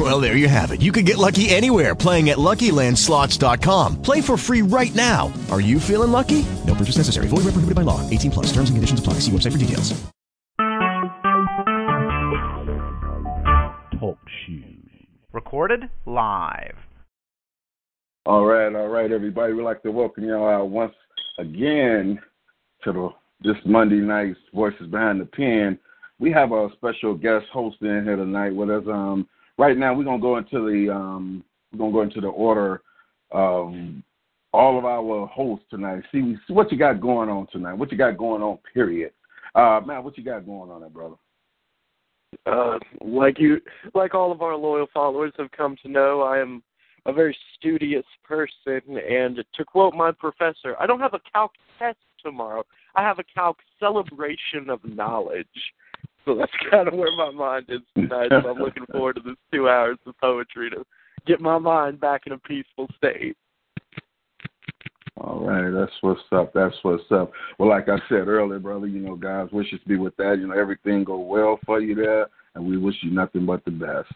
Well, there you have it. You can get lucky anywhere playing at LuckyLandSlots.com. Play for free right now. Are you feeling lucky? No purchase necessary. Void where prohibited by law. 18 plus. Terms and conditions apply. See website for details. Talk shoes. Recorded live. All right, all right, everybody. We'd like to welcome y'all out once again to the this Monday night's Voices Behind the Pen. We have a special guest host in here tonight with us. Um, right now, we're gonna go into the um, we're gonna go into the order of all of our hosts tonight. See, what you got going on tonight. What you got going on? Period. Uh, man, what you got going on there, brother? Uh, like you, like all of our loyal followers have come to know, I am a very studious person. And to quote my professor, I don't have a calc test tomorrow. I have a calc celebration of knowledge. So that's kind of where my mind is tonight. so I'm looking forward to this two hours of poetry to get my mind back in a peaceful state. All right, that's what's up. That's what's up. Well, like I said earlier, brother, you know, God's wishes to be with that. You know, everything go well for you there, and we wish you nothing but the best.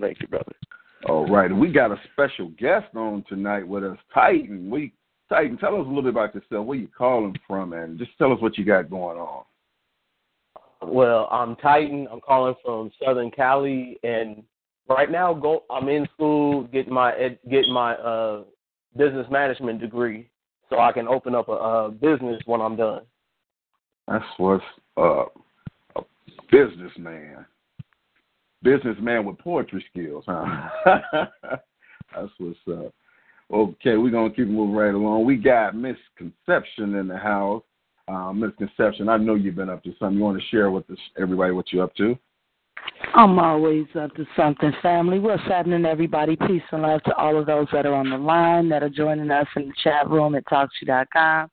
Thank you, brother. All right, we got a special guest on tonight with us, Titan. We Titan, tell us a little bit about yourself. Where you calling from, and just tell us what you got going on. Well, I'm Titan. I'm calling from Southern Cali, and right now, go. I'm in school, getting my ed, getting my uh, business management degree, so I can open up a, a business when I'm done. That's what's. A businessman, businessman with poetry skills, huh? That's what's up. Okay, we're gonna keep moving right along. We got Miss Conception in the house. Uh, Miss Conception, I know you've been up to something. You want to share with us, everybody what you're up to? I'm always up to something, family. What's happening, everybody? Peace and love to all of those that are on the line, that are joining us in the chat room at TalkShoe.com.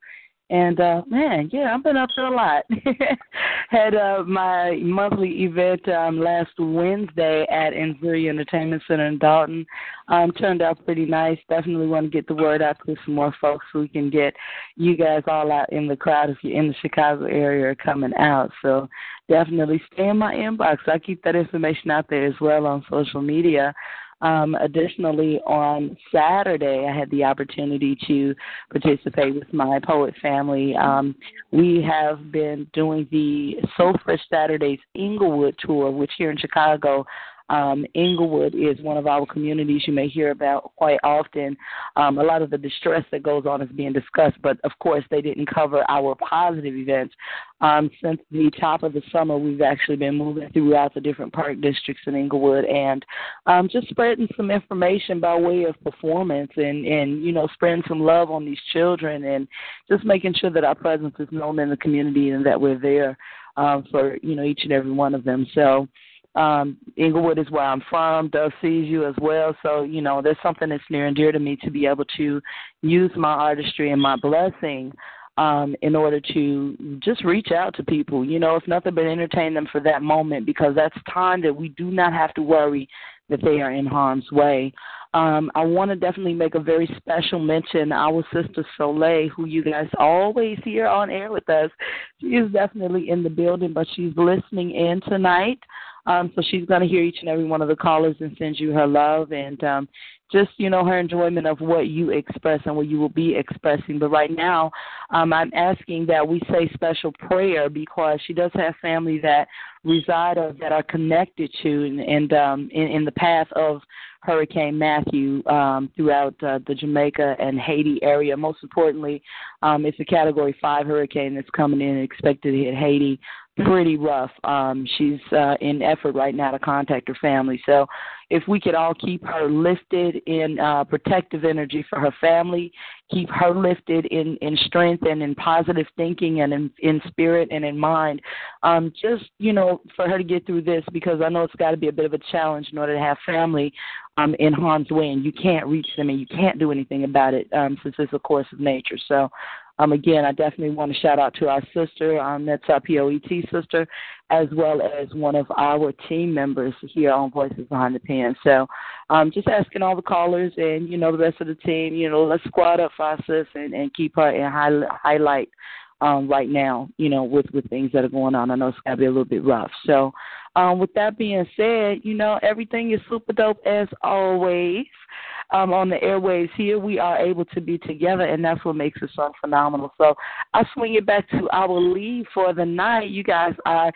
And uh man, yeah, I've been up to a lot. Had uh my monthly event um last Wednesday at Enzuri Entertainment Center in Dolton. Um turned out pretty nice. Definitely want to get the word out to some more folks so we can get you guys all out in the crowd if you're in the Chicago area or coming out. So definitely stay in my inbox. I keep that information out there as well on social media. Um, additionally, on Saturday, I had the opportunity to participate with my poet family. Um, we have been doing the Soul Fresh Saturdays Englewood tour, which here in Chicago um, Englewood is one of our communities you may hear about quite often. Um, a lot of the distress that goes on is being discussed, but of course, they didn't cover our positive events. Um, since the top of the summer, we've actually been moving throughout the different park districts in Englewood and um, just spreading some information by way of performance and, and, you know, spreading some love on these children and just making sure that our presence is known in the community and that we're there um, for, you know, each and every one of them. So, um, Englewood is where I'm from. Doug sees you as well. So, you know, there's something that's near and dear to me to be able to use my artistry and my blessing um, in order to just reach out to people, you know, if nothing but entertain them for that moment because that's time that we do not have to worry that they are in harm's way. Um, I want to definitely make a very special mention. Our sister Soleil, who you guys always hear on air with us, she is definitely in the building, but she's listening in tonight. Um, so she's going to hear each and every one of the callers and send you her love and um, just, you know, her enjoyment of what you express and what you will be expressing. But right now, um, I'm asking that we say special prayer because she does have family that reside or that are connected to and, and um, in, in the path of Hurricane Matthew um, throughout uh, the Jamaica and Haiti area. Most importantly, um, it's a Category 5 hurricane that's coming in and expected to hit Haiti pretty rough. Um, she's uh, in effort right now to contact her family. So if we could all keep her lifted in uh, protective energy for her family, keep her lifted in, in strength and in positive thinking and in, in spirit and in mind, um, just, you know, for her to get through this because I know it's got to be a bit of a challenge in order to have family um, in harm's way and you can't reach them and you can't do anything about it um, since it's a course of nature. So Um, again, I definitely want to shout out to our sister, um, that's our POET sister, as well as one of our team members here on Voices Behind the Pen. So, um, just asking all the callers and you know the rest of the team, you know, let's squad up for our sis and, and keep her in high, highlight um, right now, you know, with, with things that are going on. I know it's got to be a little bit rough. So, um, with that being said, you know, everything is super dope as always. Um, on the airwaves here, we are able to be together, and that's what makes it so phenomenal. So I swing it back to our lead for the night. You guys are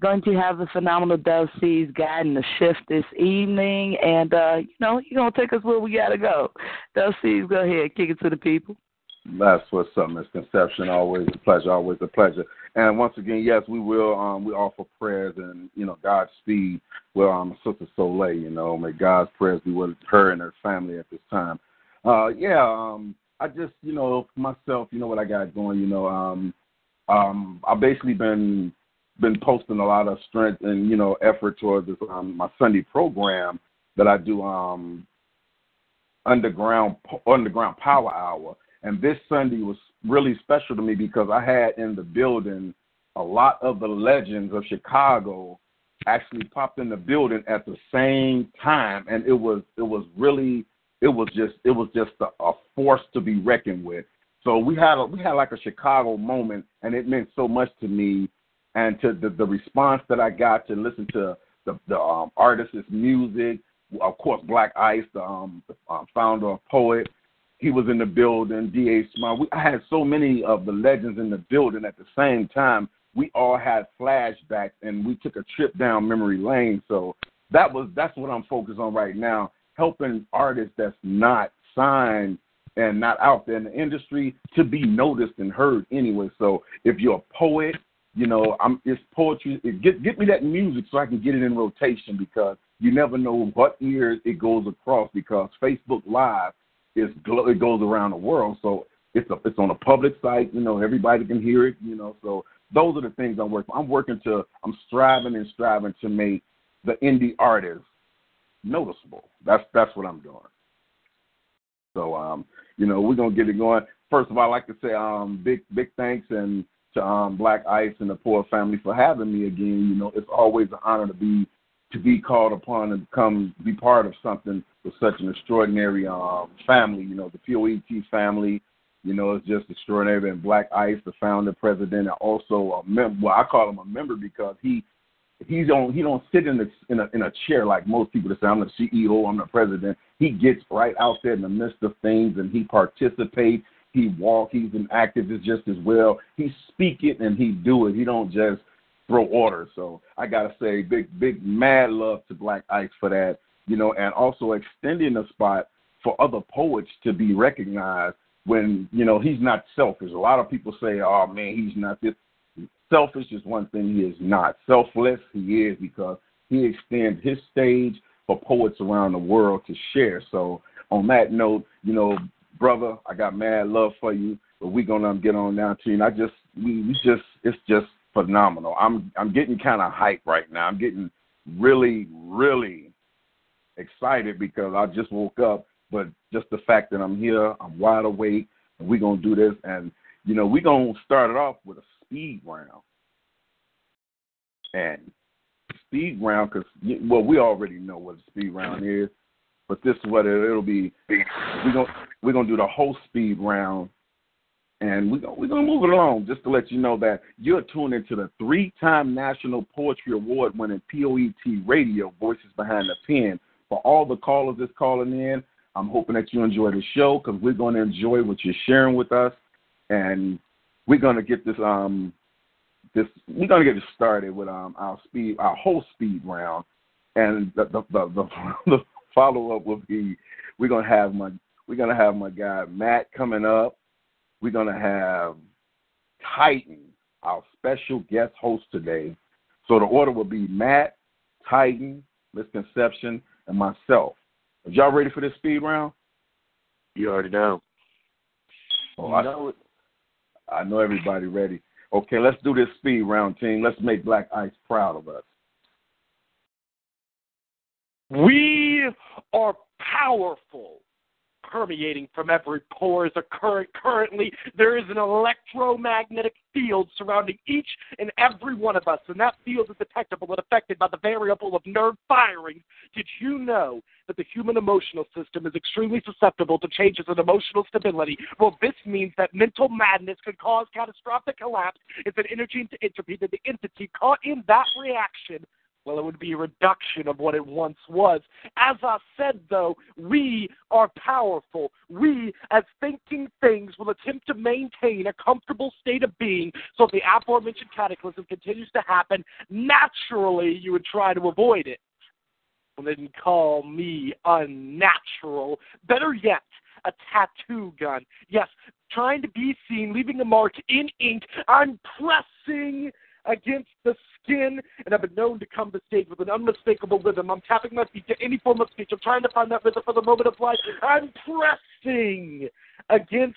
going to have the phenomenal Dove Seeds guiding the shift this evening, and uh, you know, you're gonna take us where we gotta go. Dove Seeds, go ahead, kick it to the people. That's what's up, Misconception. Always a pleasure. Always a pleasure. And once again, yes, we will. Um, we offer prayers and you know Godspeed. Well, um, Sister Soleil. You know, may God's prayers be with her and her family at this time. Uh, yeah. Um, I just you know myself. You know what I got going. You know, um, um, I've basically been been posting a lot of strength and you know effort towards this um, my Sunday program that I do um underground underground power hour and this Sunday was really special to me because I had in the building a lot of the legends of Chicago actually popped in the building at the same time and it was it was really it was just it was just a, a force to be reckoned with. So we had a, we had like a Chicago moment and it meant so much to me and to the, the response that I got to listen to the the um, artist's music, of course Black Ice, the um, um, founder of Poet, he was in the building, D.A. Smart. We, I had so many of the legends in the building at the same time. We all had flashbacks, and we took a trip down memory lane. So that was that's what I'm focused on right now, helping artists that's not signed and not out there in the industry to be noticed and heard anyway. So if you're a poet, you know, I'm it's poetry. It, get get me that music so I can get it in rotation because you never know what ears it goes across because Facebook Live is it goes around the world. So it's a, it's on a public site. You know, everybody can hear it. You know, so those are the things I'm working. I'm working to. I'm striving and striving to make the indie artist noticeable. That's that's what I'm doing. So um, you know, we're gonna get it going. First of all, I'd like to say um big big thanks and to um Black Ice and the POET family for having me again. You know, it's always an honor to be to be called upon and come be part of something with such an extraordinary um, family. You know, the POET family. You know, it's just extraordinary. And Black Ice, the founder, president, and also a member. Well, I call him a member because he he don't he don't sit in a in a in a chair like most people that say I'm the CEO, I'm the president. He gets right out there in the midst of things and he participates. He walk. He's an activist just as well. He speak it and he do it. He don't just throw orders. So I gotta say, big big mad love to Black Ice for that you know, and also extending the spot for other poets to be recognized when, you know, he's not selfish. A lot of people say, oh man, he's not this. Selfish is one thing he is not. Selfless he is because he extends his stage for poets around the world to share. So on that note, you know, brother, I got mad love for you, but we're gonna get on down to you. And I just we, we just it's just phenomenal. I'm I'm getting kind of hyped right now. I'm getting really, really excited because I just woke up, but just the fact that I'm here, I'm wide awake, and we're gonna do this, and you know we're gonna start it off with a speed round, and speed round because well we already know what a speed round is, but this is what it, it'll be. We're gonna we're gonna do the whole speed round and we're we're gonna move it along just to let you know that you're tuned into the three-time National Poetry Award-winning POET Radio, Voices Behind the Pen, for all the callers that's calling in. I'm hoping that you enjoy the show because we're going to enjoy what you're sharing with us, and we're going to get this um this we're going to get it started with um our speed our whole speed round, and the the the, the, the follow up will be we're going to have my we're going to have my guy Matt coming up. We're going to have Titan, our special guest host today. So the order will be Matt, Titan, Misconception, and myself. Are y'all ready for this speed round? You already know. Oh, I know it. I know everybody ready. Okay, let's do this speed round, team. Let's make Black Ice proud of us. We are powerful. Permeating from every pore is a current. Currently, there is an electromagnetic field surrounding each and every one of us, and that field is detectable and affected by the variable of nerve firing. Did you know that the human emotional system is extremely susceptible to changes in emotional stability? Well, this means that mental madness could cause catastrophic collapse if an energy entropy that the entity caught in that reaction well, it would be a reduction of what it once was. As I said, though, we are powerful. We, as thinking things, will attempt to maintain a comfortable state of being. So if the aforementioned cataclysm continues to happen, naturally you would try to avoid it. And then call me unnatural. Better yet, a tattoo gun. Yes, trying to be seen, leaving a mark in ink. I'm pressing against the skin, and I've been known to come to stage with an unmistakable rhythm. I'm tapping my feet to any form of speech. I'm trying to find that rhythm for the moment of life. I'm pressing against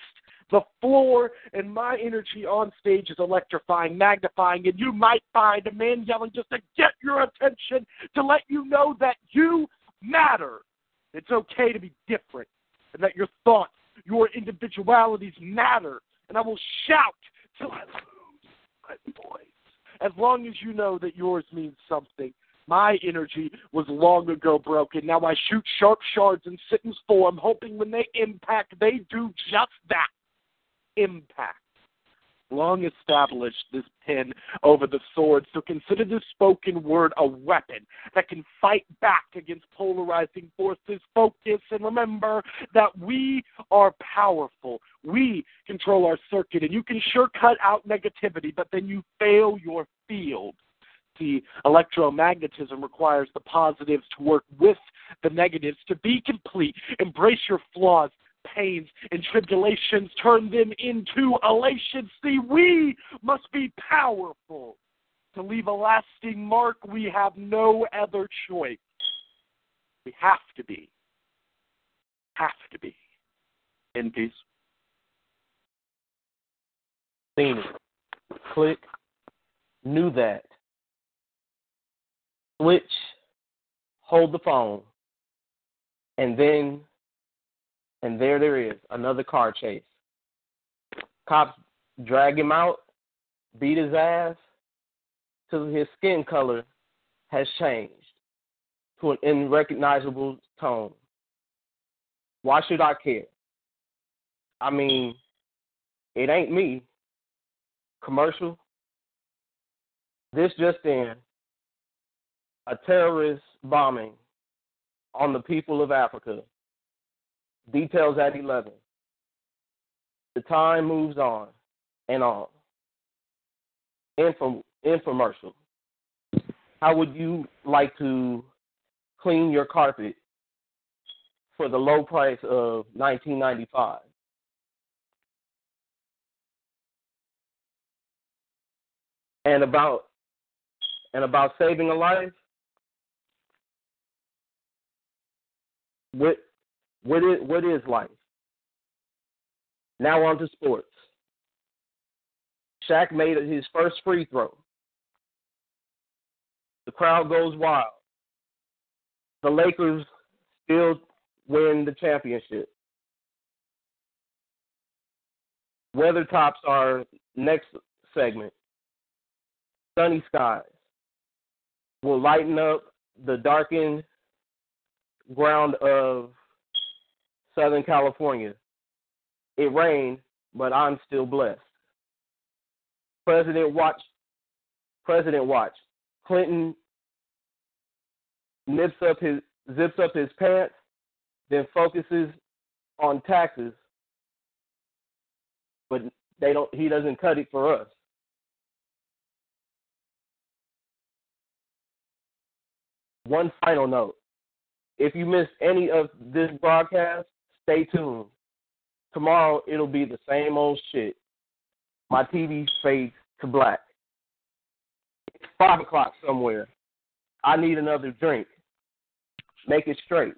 the floor, and my energy on stage is electrifying, magnifying, and you might find a man yelling just to get your attention, to let you know that you matter. It's okay to be different, and that your thoughts, your individualities matter. And I will shout till I lose my voice as long as you know that yours means something. My energy was long ago broken. Now I shoot sharp shards in Sitten's form, hoping when they impact, they do just that impact long established this pen over the sword, so consider this spoken word a weapon that can fight back against polarizing forces. Focus and remember that we are powerful. We control our circuit, and you can sure cut out negativity, but then you fail your field. See, electromagnetism requires the positives to work with the negatives to be complete. Embrace your flaws pains and tribulations, turn them into elation. See, we must be powerful. To leave a lasting mark, we have no other choice. We have to be. Have to be. In peace. Seen it. Click. Knew that. Switch. Hold the phone. And then and there there is another car chase. Cops drag him out, beat his ass till his skin color has changed to an unrecognizable tone. Why should I care? I mean, it ain't me. Commercial. This just in a terrorist bombing on the people of Africa Details at 11. The time moves on and on. Infom- infomercial. How would you like to clean your carpet for the low price of 1995? And about and about saving a life, with what is what is life? Now on to sports. Shaq made his first free throw. The crowd goes wild. The Lakers still win the championship. Weather tops our next segment. Sunny skies will lighten up the darkened ground of Southern California. It rained, but I'm still blessed. President watch. President watch. Clinton nips up his zips up his pants, then focuses on taxes, but they don't. He doesn't cut it for us. One final note: if you missed any of this broadcast, Stay tuned. Tomorrow it'll be the same old shit. My TV fades to black. It's five o'clock somewhere. I need another drink. Make it straight.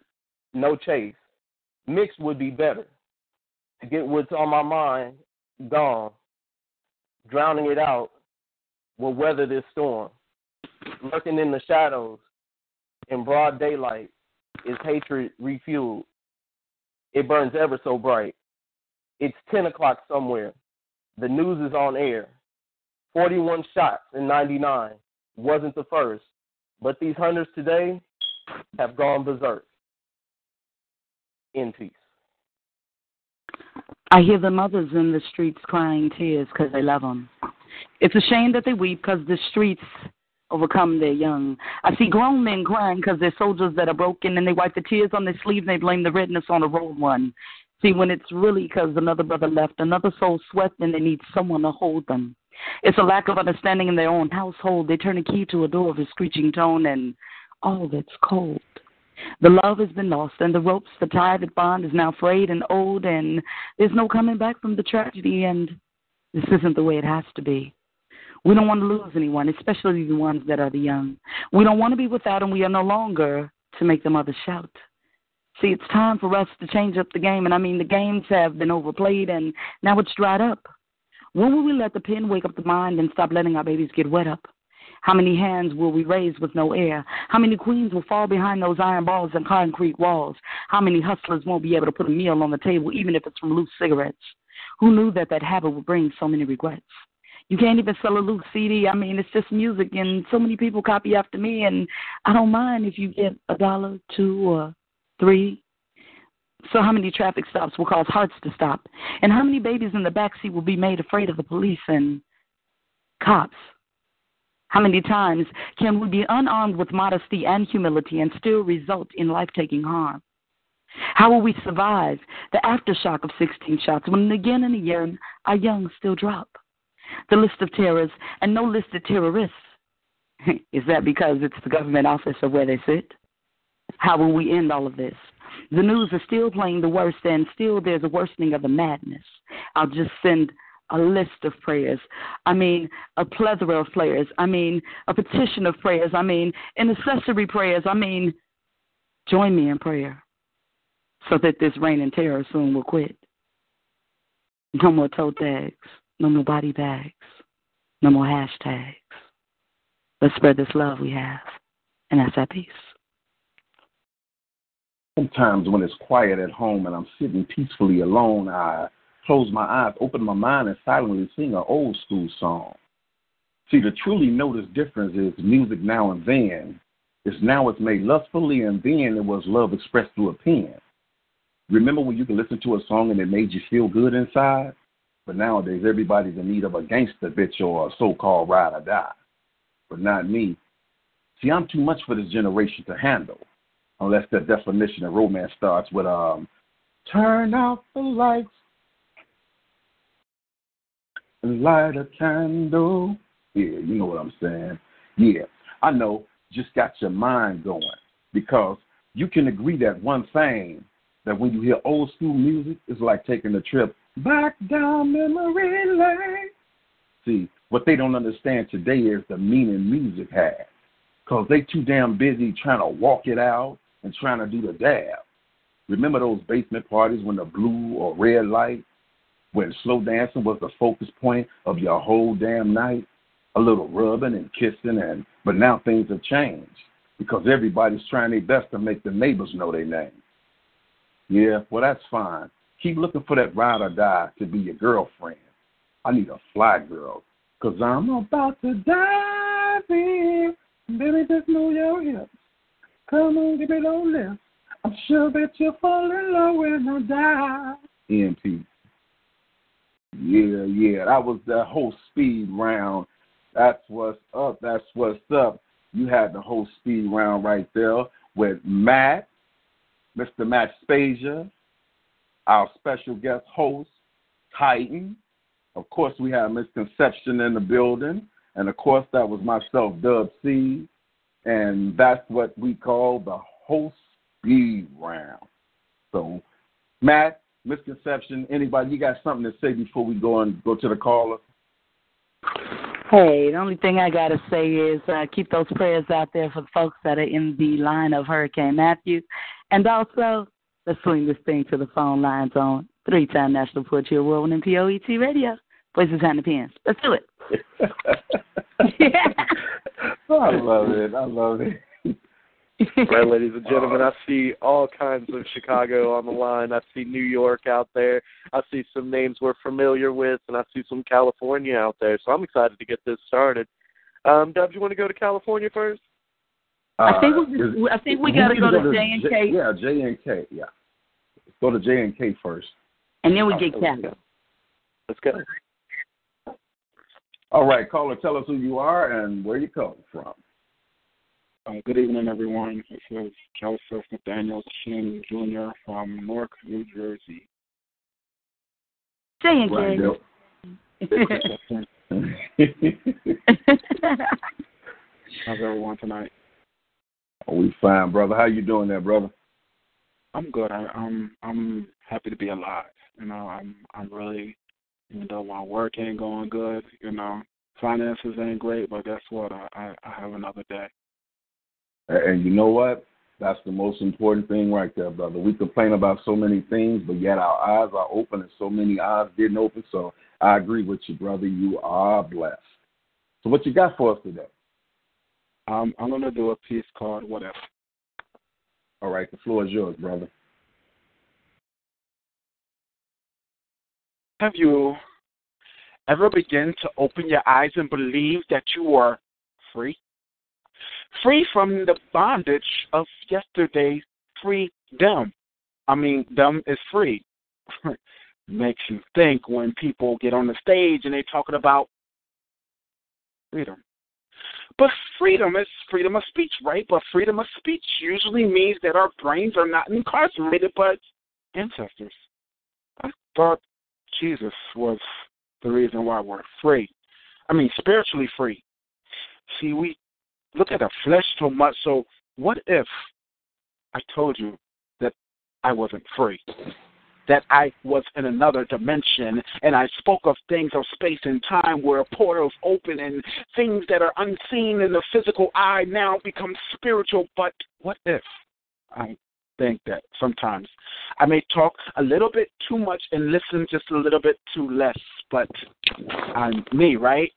No chase. Mix would be better. To get what's on my mind gone. Drowning it out will weather this storm. Lurking in the shadows in broad daylight is hatred refueled It burns ever so bright. It's 10 o'clock somewhere. The news is on air. 41 shots in 99 wasn't the first, but these hunters today have gone berserk. In peace. I hear the mothers in the streets crying tears because they love them. It's a shame that they weep because the streets overcome their young. I see grown men crying because they're soldiers that are broken and they wipe the tears on their sleeves and they blame the redness on the road one. See, when it's really because another brother left, another soul swept and they need someone to hold them. It's a lack of understanding in their own household. They turn a key to a door of a screeching tone and all that's cold. The love has been lost, and the ropes, the tie that bond is now frayed and old, and there's no coming back from the tragedy, and this isn't the way it has to be. We don't want to lose anyone, especially the ones that are the young. We don't want to be without them. We are no longer to make the mothers shout. See, it's time for us to change up the game, and I mean, the games have been overplayed, and now it's dried up. When will we let the pen wake up the mind and stop letting our babies get wet up? How many hands will we raise with no air? How many queens will fall behind those iron balls and concrete walls? How many hustlers won't be able to put a meal on the table, even if it's from loose cigarettes? Who knew that that habit would bring so many regrets? You can't even sell a loose CD. I mean, it's just music, and so many people copy after me, and I don't mind if you get a dollar, two, or three. So, how many traffic stops will cause hearts to stop? And how many babies in the back seat will be made afraid of the police and cops? How many times can we be unarmed with modesty and humility and still result in life taking harm? How will we survive the aftershock of 16 shots when again and again our young still drop? The list of terrors and no listed terrorists. Is that because it's the government office of where they sit? How will we end all of this? The news is still playing the worst, and still there's a worsening of the madness. I'll just send a list of prayers. I mean, a plethora of prayers. I mean, a petition of prayers. I mean, intercessory prayers. I mean, join me in prayer so that this reign and terror soon will quit. No more toe tags, no more body bags, no more hashtags. Let's spread this love we have, and that's our peace. Sometimes when it's quiet at home and I'm sitting peacefully alone, I close my eyes, open my mind, and silently sing an old school song. See, to truly notice difference is music now and then. It's now it's made lustfully, and then it was love expressed through a pen. Remember when you could listen to a song and it made you feel good inside? But nowadays, everybody's in need of a gangster bitch or a so called ride or die. But not me. See, I'm too much for this generation to handle. Unless the definition of romance starts with um, turn out the lights and light a candle. Yeah, you know what I'm saying. Yeah, I know. Just got your mind going because you can agree that one thing that when you hear old school music, it's like taking a trip back down memory lane. See, what they don't understand today is the meaning music has. Because they too damn busy trying to walk it out and trying to do the dab. Remember those basement parties when the blue or red light when slow dancing was the focus point of your whole damn night, a little rubbing and kissing, and but now things have changed because everybody's trying their best to make the neighbors know their name. Yeah, well that's fine. Keep looking for that ride or die to be your girlfriend. I need a fly girl, cause I'm about to dive in. Baby, just move your hips. Come on, give me those lips. I'm sure that you'll fall in love when I die. EMP. Yeah, yeah, that was the whole speed round. That's what's up. That's what's up. You had the whole speed round right there with Matt, Mr. Matt Spasia, our special guest host, Titan. Of course, we have Misconception in the building. And of course, that was myself, Dub C. And that's what we call the host speed round. So, Matt, misconception? Anybody, you got something to say before we go and go to the caller? Hey, the only thing I got to say is uh, keep those prayers out there for the folks that are in the line of Hurricane Matthew. And also, let's swing this thing to the phone lines on three time National Poetry Award winning POET Radio. Voices and the pens. Let's do it. yeah. I love it. I love it. right, ladies and gentlemen, I see all kinds of Chicago on the line. I see New York out there. I see some names we're familiar with, and I see some California out there. So I'm excited to get this started. Um, Dub, you want to go to California first? I think we, I think we got to go to J and K. Yeah, J and K. Yeah, go to J and K first, and then we get Cali. Let's go. All right, caller, tell us who you are and where you come from. Uh, good evening, everyone. This is Joseph Nathaniel Chin Jr. from Newark, New Jersey. J and How's everyone tonight? Oh, we fine, brother. How you doing there, brother? I'm good. I, I'm I'm happy to be alive. You know, I'm I'm really even though my work ain't going good, you know, finances ain't great, but guess what? I, I, I have another day. And you know what? That's the most important thing right there, brother. We complain about so many things, but yet our eyes are open and so many eyes didn't open. So I agree with you, brother. You are blessed. So what you got for us today? Um, I'm going to do a piece called Whatever. All right, the floor is yours, brother. Have you ever begun to open your eyes and believe that you are free? Free from the bondage of yesterday's freedom. I mean, them is free. Makes you think when people get on the stage and they're talking about freedom. But freedom is freedom of speech, right? But freedom of speech usually means that our brains are not incarcerated, but ancestors. I thought Jesus was the reason why we're free. I mean, spiritually free. See, we look at the flesh so much. So, what if I told you that I wasn't free? That I was in another dimension, and I spoke of things of space and time where portals open and things that are unseen in the physical eye now become spiritual. But what if I think that sometimes I may talk a little bit too much and listen just a little bit too less, but I'm me, right?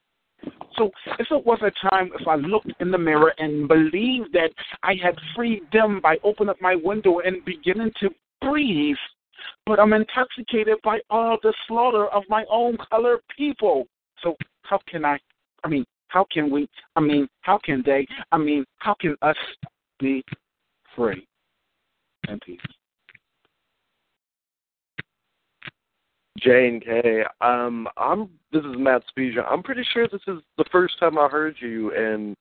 So if it was a time if I looked in the mirror and believed that I had freed them by opening up my window and beginning to breathe, but I'm intoxicated by all the slaughter of my own colored people. So how can I I mean, how can we I mean, how can they I mean, how can us be free? And peace. J and K. Um, I'm. This is Matt Spezia. I'm pretty sure this is the first time I heard you, and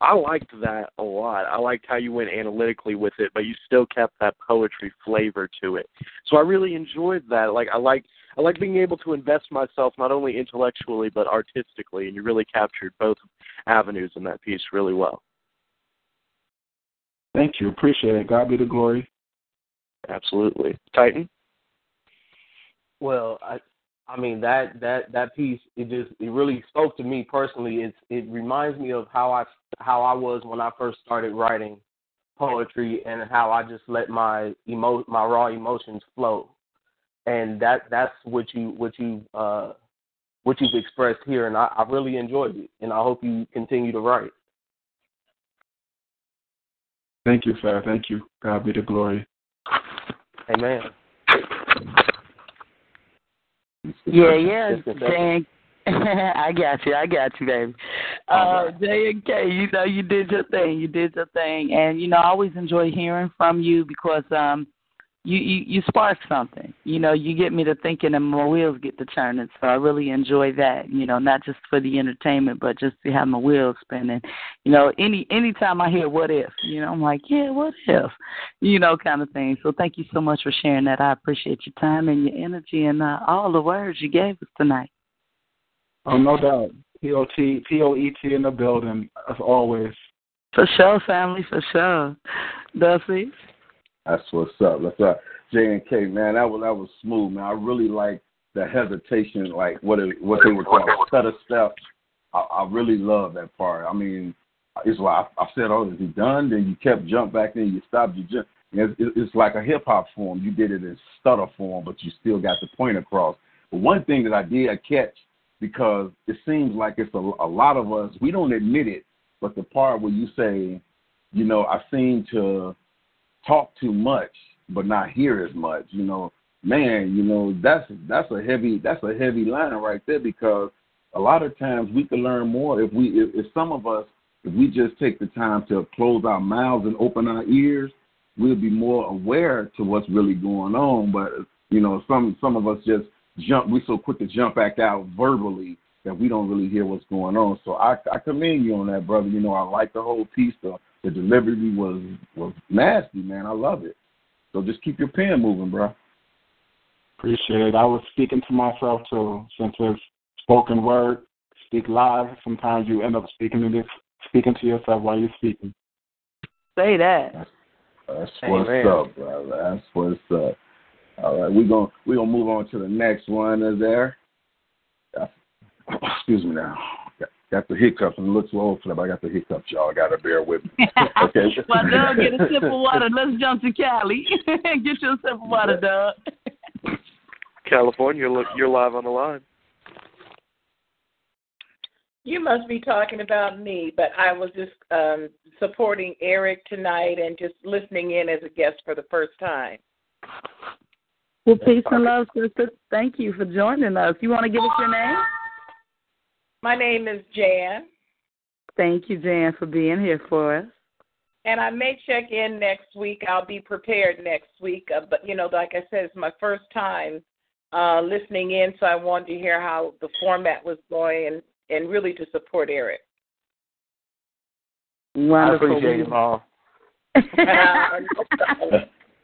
I liked that a lot. I liked how you went analytically with it, but you still kept that poetry flavor to it. So I really enjoyed that. Like I like I like being able to invest myself not only intellectually but artistically, and you really captured both avenues in that piece really well. Thank you. Appreciate it. God be the glory. Absolutely. Titan? Well, I I mean that that that piece it just it really spoke to me personally. It's it reminds me of how I how I was when I first started writing poetry and how I just let my emo my raw emotions flow. And that that's what you what you uh what you've expressed here and I, I really enjoyed it and I hope you continue to write. Thank you, sir. Thank you. God be the glory. Amen. Yeah, yeah. Dang. I got you. I got you, baby. Uh, J and K, you know, you did your thing. You did your thing, and you know, I always enjoy hearing from you because um, you you, you spark something. You know, you get me to thinking, and my wheels get to turning. So I really enjoy that. You know, not just for the entertainment, but just to have my wheels spinning. You know, any anytime I hear "what if," you know, I'm like, yeah, what if, you know, kind of thing. So thank you so much for sharing that. I appreciate your time and your energy and uh, all the words you gave us tonight. Oh, no doubt. P O T P O E T in the building as always. For sure, family. For sure. Dusty. That's what's up. That's up. J and K, man, that was that was smooth, man. I really like the hesitation, like what it, what they were called stutter steps. I, I really love that part. I mean, it's like I, I said, "Oh, is he done?" Then you kept jump back, then you stopped. You just it's, it's like a hip hop form. You did it in stutter form, but you still got the point across. But one thing that I did catch because it seems like it's a, a lot of us we don't admit it, but the part where you say you know, I seem to talk too much but not hear as much. You know, man, you know that's that's a heavy that's a heavy line right there because a lot of times we can learn more if we if, if some of us if we just take the time to close our mouths and open our ears, we'll be more aware to what's really going on. But you know, some some of us just jump. We so quick to jump back out verbally that we don't really hear what's going on. So I, I commend you on that, brother. You know, I like the whole piece. The the delivery was was nasty, man. I love it. So just keep your pen moving, bro. Appreciate it. I was speaking to myself too, since it's spoken word, speak live. Sometimes you end up speaking to this, speaking to yourself while you're speaking. Say that. That's what's Amen. up, brother. That's what's up. All right, we're gonna we're gonna move on to the next one. Is there? Excuse me now. Got, got the hiccups and looks old for them. I got the hiccups, y'all. Gotta bear with me. Okay. well, Doug, get a sip of water. Let's jump to Cali. get you a sip of water, Doug. California, you're live on the line. You must be talking about me, but I was just um, supporting Eric tonight and just listening in as a guest for the first time. Well, peace and love, sister. Thank you for joining us. You want to give us your name? My name is Jan. Thank you, Jan, for being here for us. And I may check in next week. I'll be prepared next week. Uh, but, you know, like I said, it's my first time uh, listening in, so I wanted to hear how the format was going and, and really to support Eric. Wonderful. I appreciate it, Mom.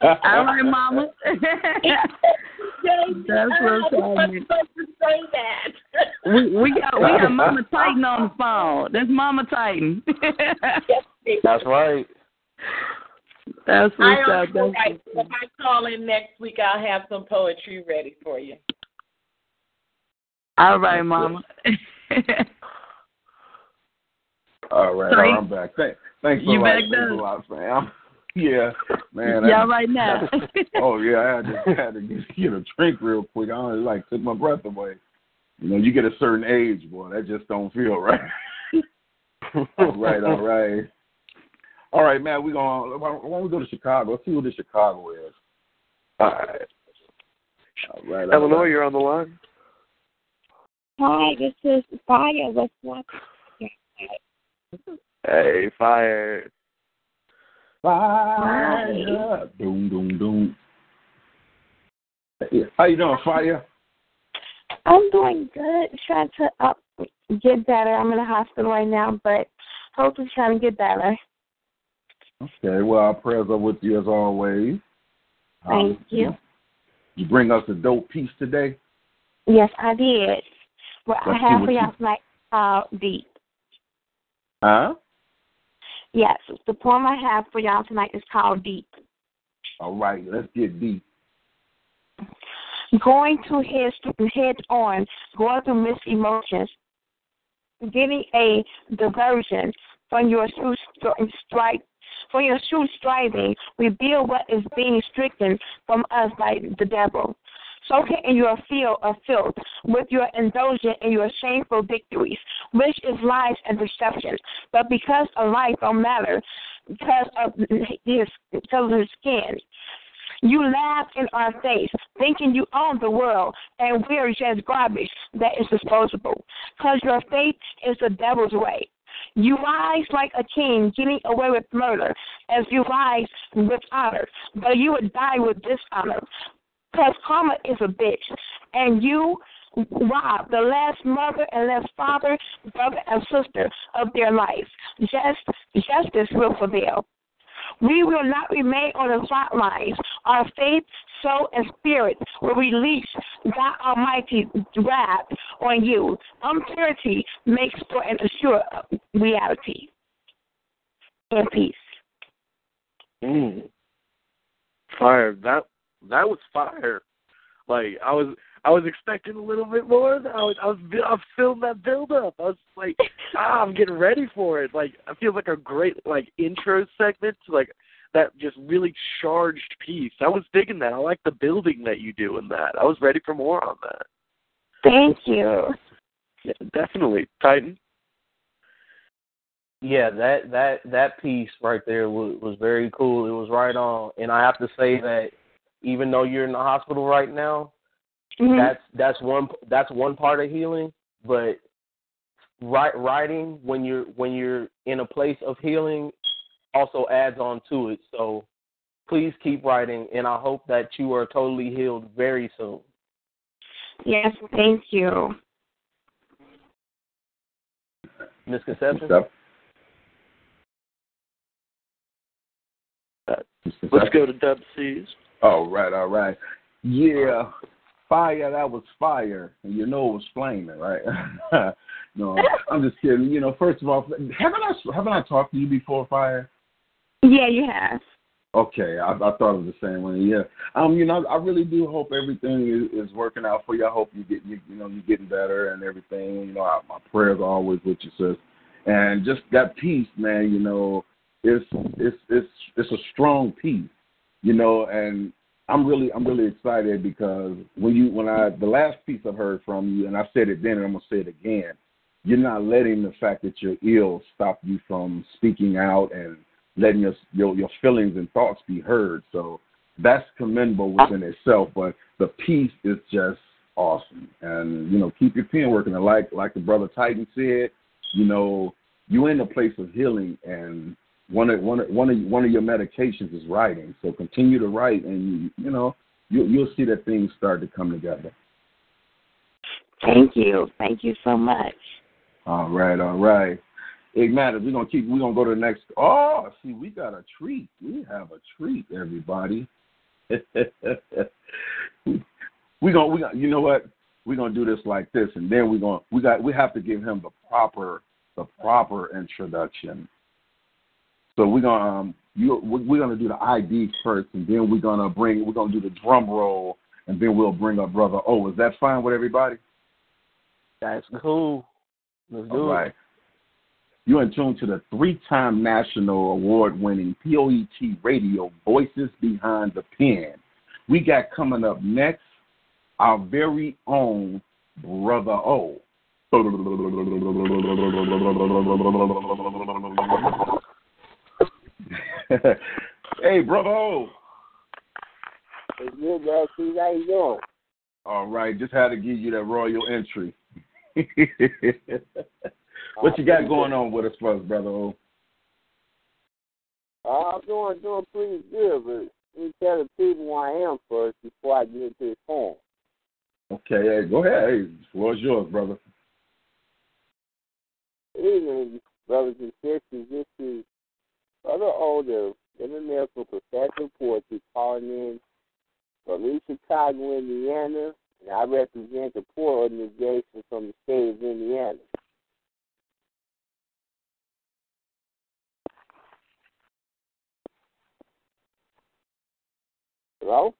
All right, Mama. That's what's happening. to say that. we we got we got Mama Titan on the phone. That's Mama Titan. That's right. That's what's I up. That's right. If I call in next week, I'll have some poetry ready for you. All right, Mama. All right, Sorry. I'm back. Thanks, thanks You a lot. back Thanks a lot, fam. Yeah, man. Yeah, I- right now. oh yeah, I had to, I had to get, get a drink real quick. I only like took my breath away. You know, you get a certain age, boy, that just don't feel right. all right, all right, all right, man. We gonna why don't we go to Chicago? Let's see what the Chicago is. All right, all right. all Eleanor, right. you're on the line. Hi, this is Fire with what? Hey, fire. Fire. Doom, doom, doom. How you doing, Fire? I'm doing good. Trying to up get better. I'm in the hospital right now, but hopefully trying to get better. Okay, well, our prayers are with you as always. Thank Um, you. You bring us a dope piece today. Yes, I did. What I Let's see have what for you- y'all tonight, uh, deep. Huh? Yes, the poem I have for y'all tonight is called Deep. All right, let's get deep. Going to head head on, going through mixed emotions, getting a diversion from your true stri- strike for your true striving, reveal what is being stricken from us by the devil. Soak it in your field of uh, filth with your indulgence in your shameful victories, which is lies and deception. But because a life don't matter, because of his, because of his skin, you laugh in our face, thinking you own the world, and we're just garbage that is disposable. Because your faith is the devil's way. You rise like a king, getting away with murder, as you rise with honor, but you would die with dishonor. Because karma is a bitch, and you rob the last mother and last father, brother and sister of their life. Just justice will prevail. We will not remain on the front lines. Our faith, soul, and spirit will release God Almighty's wrath on you. Impurity makes for an assured reality. In peace. Mm. Fire. That that was fire. Like I was I was expecting a little bit more. I was I was I was feeling that build up. I was like, ah, I'm getting ready for it. Like I feel like a great like intro segment to like that just really charged piece. I was digging that. I like the building that you do in that. I was ready for more on that. Thank you. Yeah, definitely. Titan. yeah, that that that piece right there was was very cool. It was right on, and I have to say that even though you're in the hospital right now, Mhm. that's that's one that's one part of healing. But write, writing when you're when you're in a place of healing also adds on to it. So please keep writing, and I hope that you are totally healed very soon. Yes, thank you. Misconception. Let's go to Dub C's. All right, all right. Yeah, fire. That was fire, and you know it was flaming, right? no, I'm just kidding. You know, first of all, haven't I haven't I talked to you before, fire? Yeah, you have. Okay, I, I thought it was the same one. Yeah, um, you know, I really do hope everything is, is working out for you. I hope you get you, you know you're getting better and everything. You know, I, my prayers are always with you, sis. And just that peace, man. You know, it's it's it's it's a strong peace. You know, and I'm really I'm really excited because when you when I the last piece I heard from you, and I said it then, and I'm gonna say it again. You're not letting the fact that you're ill stop you from speaking out and letting your your, your feelings and thoughts be heard. So that's commendable within itself. But the peace is just awesome. And you know, keep your pen working. And like like the brother Titan said, you know, you're in a place of healing, and one of one of one of one of your medications is writing. So continue to write, and you you know you you'll see that things start to come together. Thank you. Thank you so much. All right, all right. It matters. We're gonna keep. We're gonna go to the next. Oh, see, we got a treat. We have a treat, everybody. we gonna we gonna. You know what? We're gonna do this like this, and then we're gonna we got we have to give him the proper the proper introduction. So we're gonna um, you we're gonna do the ID first, and then we're gonna bring we're gonna do the drum roll, and then we'll bring up brother Oh, Is that fine with everybody? That's cool. Let's do All it. right. You're in tune to the three-time national award-winning POET Radio Voices Behind the Pen. We got coming up next our very own Brother O. hey, Brother It's good. See how you doing? All right, just had to give you that royal entry. what you got going on with us first, Brother O? Uh, I'm doing doing pretty good, but let me tell the people who I am first before I get into this poem. Okay, hey, go ahead. Hey, the floor is yours, brother. Evening, brothers and sisters. This is Brother Older, international professor of poetry, calling in from East Chicago, Indiana, and I represent the POET organization from the state of Indiana. Hello?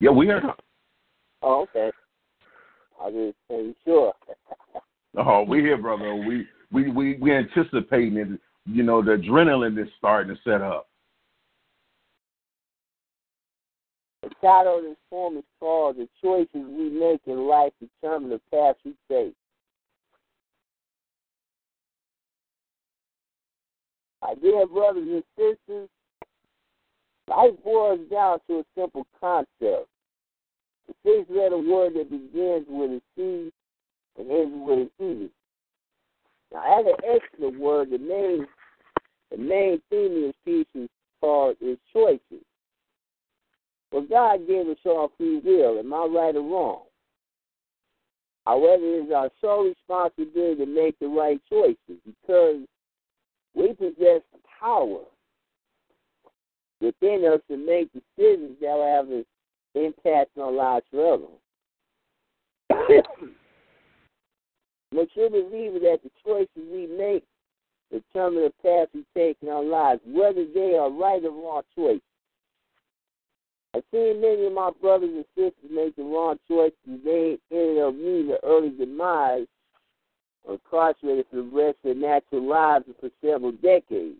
Yeah, we are. Oh, okay. I just ain't sure. Oh, we here, brother. We we we we anticipating it. You know, the adrenaline is starting to set up. The of this poem is called The Choices We Make in Life Determine the Path We Take. My dear brothers and sisters, life boils down to a simple concept. The six letter word that begins with a C and ends with an E. Now, as an extra word, the main the main theme of this piece is called is choices. Well, God gave us all free will. Am I right or wrong? However, it is our sole responsibility to make the right choices because we possess power within us to make decisions that will have an impact on lives forever. A true believer that the choices we make determine the path we take in our lives, whether they are right or wrong choices. I've seen many of my brothers and sisters make the wrong choices. And they ended up meeting the early demise or incarcerated for the rest of their natural lives for several decades.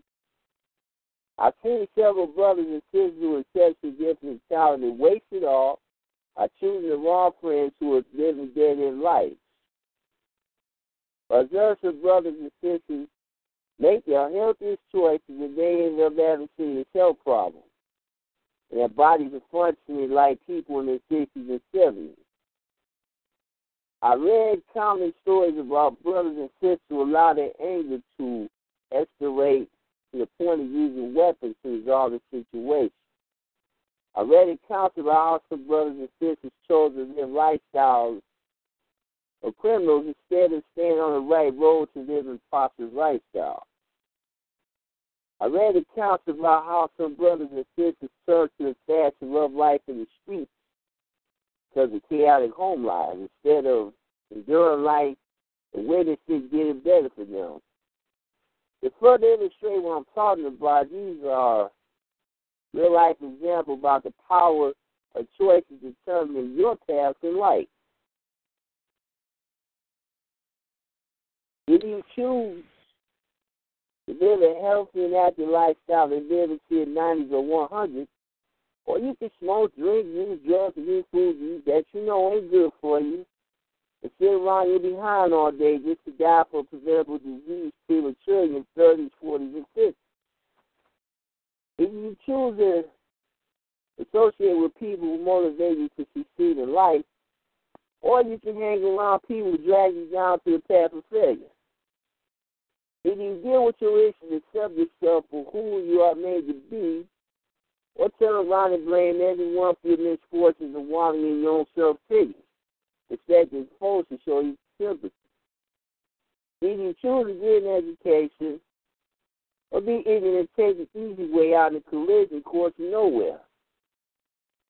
I've seen several brothers and sisters who were exceptionally gifted and talented waste it all by choosing the wrong friends who are living dead in life. Observe for brothers and sisters make their healthiest choices and they end up having serious health problems. Their bodies are functioning like people in their 60s and 70s. I read countless stories about brothers and sisters who allow their anger to escalate to the point of using weapons to resolve the situation. I read accounts about how some brothers and sisters chose to live lifestyles of criminals instead of staying on the right road to live a prosperous lifestyle. I read accounts about how some brothers and sisters turned to the fast and rough life in the streets because of chaotic home lives instead of enduring life and witnessing getting better for them. To further illustrate what I'm talking about, these are real life examples about the power of choices determining your path in life. If you choose to live a healthy and active lifestyle and live your 90s or 100s, or you can smoke, drink, use drugs, and eat food that you know ain't good for you, and sit around your behind all day just to die from preventable disease prematurely in 30s, 40s, and 50s. If you choose to associate with people who motivate you to succeed in life, or you can hang around people who drag you down to the path of failure. If you deal with your issues, and accept yourself for who you are made to be, or turn around and blame everyone for your misfortunes and wallowing in your own self pity. Fact is supposed to show you sympathy. If you choose to get an education, or be ignorant and take the easy way out in collision course nowhere.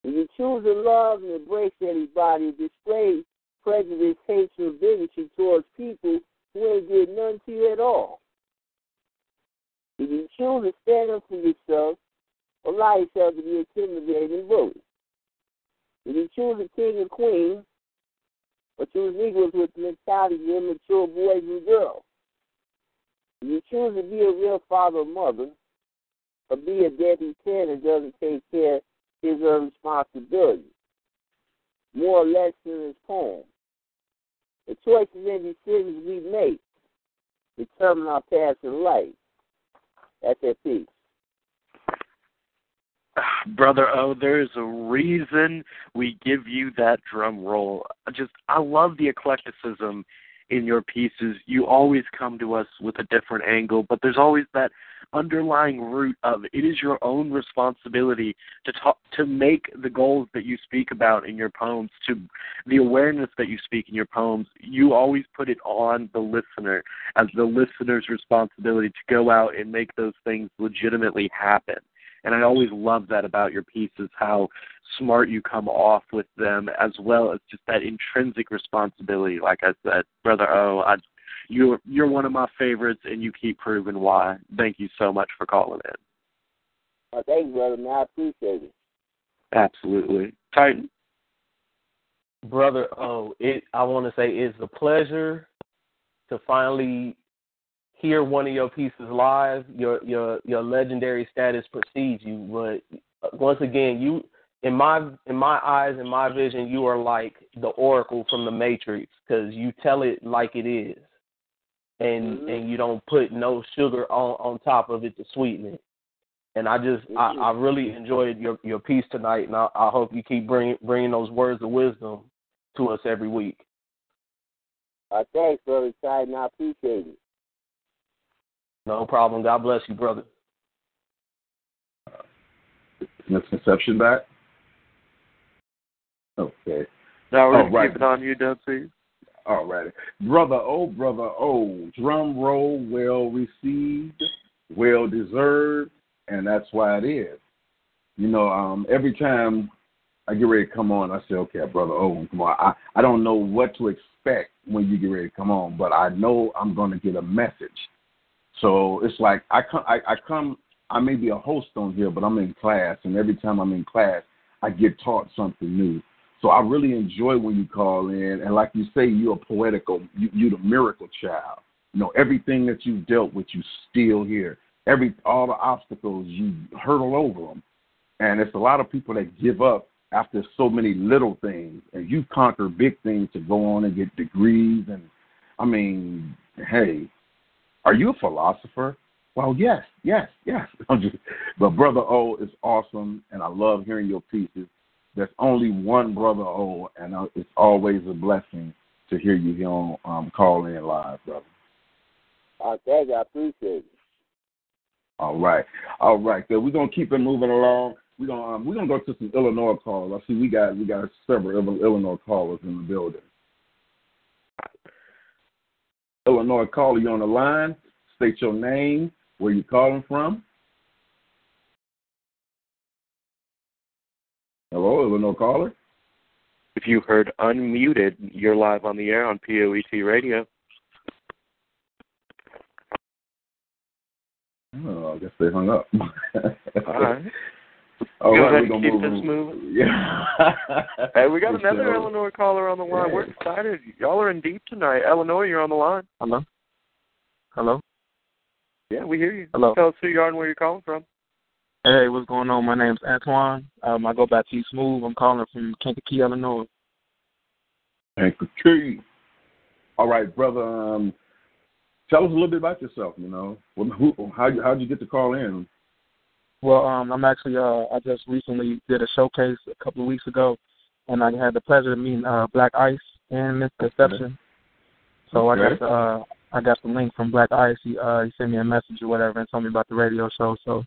If you choose to love and embrace anybody display prejudice, hatred, and bigotry towards people who ain't did nothing to you at all. If you choose to stand up for yourself, allow yourself to be intimidated and bullied. If you choose a king and queen, or choose equals with the mentality of immature boys and girls. If you choose to be a real father or mother, or be a deadbeat parent that doesn't take care of his her responsibility, more or less in his poem. The choices and decisions we make determine our path in life. That's that piece. Brother O, there is a reason we give you that drum roll. Just I love the eclecticism in your pieces. You always come to us with a different angle, but there's always that underlying root of it is your own responsibility to talk to make the goals that you speak about in your poems to the awareness that you speak in your poems you always put it on the listener as the listener's responsibility to go out and make those things legitimately happen and I always love that about your pieces, how smart you come off with them, as well as just that intrinsic responsibility. Like I said, brother O, I, you're you're one of my favorites, and you keep proving why. Thank you so much for calling in. Uh, thanks, brother. Man, I appreciate it. Absolutely, Titan. Brother oh, it I want to say it's a pleasure to finally hear one of your pieces live, your your your legendary status precedes you. But once again, you in my in my eyes, in my vision, you are like the Oracle from the Matrix because you tell it like it is, and mm-hmm. and you don't put no sugar on on top of it to sweeten it. And I just mm-hmm. I, I really enjoyed your your piece tonight, and I, I hope you keep bringing bringing those words of wisdom to us every week. Uh, thanks, brother Titan. I appreciate it. No problem. God bless you, brother. Misconception back? Okay. Now we're going to keep it on you, Dub C. All right. Brother O, brother O, drum roll well received, well deserved, and that's why it is. You know, um, every time I get ready to come on, I say, okay, brother O, come on. I, I don't know what to expect when you get ready to come on, but I know I'm going to get a message. So it's like I come, I, I come, I may be a host on here, but I'm in class, and every time I'm in class, I get taught something new. So I really enjoy when you call in, and like you say, you're a poetical, you, you're the miracle child. You know, everything that you've dealt with, you still here. Every all the obstacles, you hurdle over them, and it's a lot of people that give up after so many little things, and you conquer big things to go on and get degrees, and I mean, hey, Are you a philosopher? Well, yes, yes, yes. but Brother O is awesome, and I love hearing your pieces. There's only one Brother O, and uh, it's always a blessing to hear you here on um, Call In Live, brother. I thank you. I appreciate it. All right, all right. So we're gonna keep it moving along. We're gonna um, we're gonna go to some Illinois callers. I see we got we got several Illinois callers in the building. Illinois caller, you on the line? State your name, where you calling from. Hello, Illinois caller. If you heard unmuted, you're live on the air on POET Radio. Oh, I guess they hung up. All right. All Go right, ahead we're and keep move this moving. Yeah. Hey, we got For another sure. Illinois caller on the line. Yeah. We're excited. Y'all are in deep tonight. Illinois, you're on the line. Hello. Hello. Yeah, we hear you. Hello. Tell us who you are and where you're calling from. Hey, what's going on? My name's Antoine. Um, I go by T Smooth. I'm calling from Kankakee, Illinois. You. All right, brother. Um, tell us a little bit about yourself. You know, who, how you how'd you get to call in? Well, um, I'm actually uh, I just recently did a showcase a couple of weeks ago, and I had the pleasure of meeting uh, Black Ice and Misconception. So I Okay. got the uh, I got the link from Black Ice. He uh, he sent me a message or whatever and told me about the radio show. So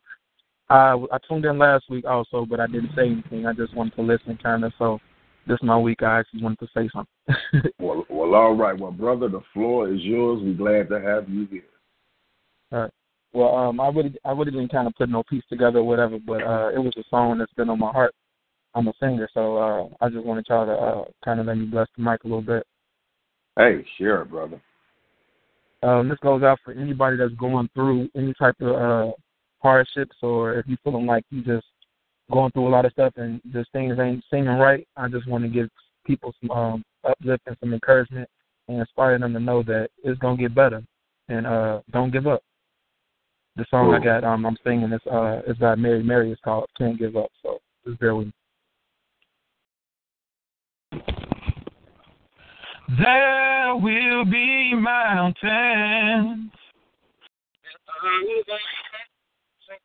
I I tuned in last week also, but I didn't say anything. I just wanted to listen, kind of. So this is my week. I actually wanted to say something. Well, well, all right. Well, brother, the floor is yours. We're glad to have you here. All right. Well, um, I really, I really didn't kind of put no piece together or whatever, but uh, it was a song that's been on my heart. I'm a singer, so uh, I just wanted y'all to uh, kind of let me bless the mic a little bit. Hey, it, brother. Um, this goes out for anybody that's going through any type of uh, hardships, or if you're feeling like you just going through a lot of stuff and just things ain't seeming right. I just want to give people some um, uplift and some encouragement and inspire them to know that it's gonna get better and uh, don't give up. The song I got, um, I'm singing is uh, is by Mary Mary. It's called "Can't Give Up." So just bear with me. There will be mountains.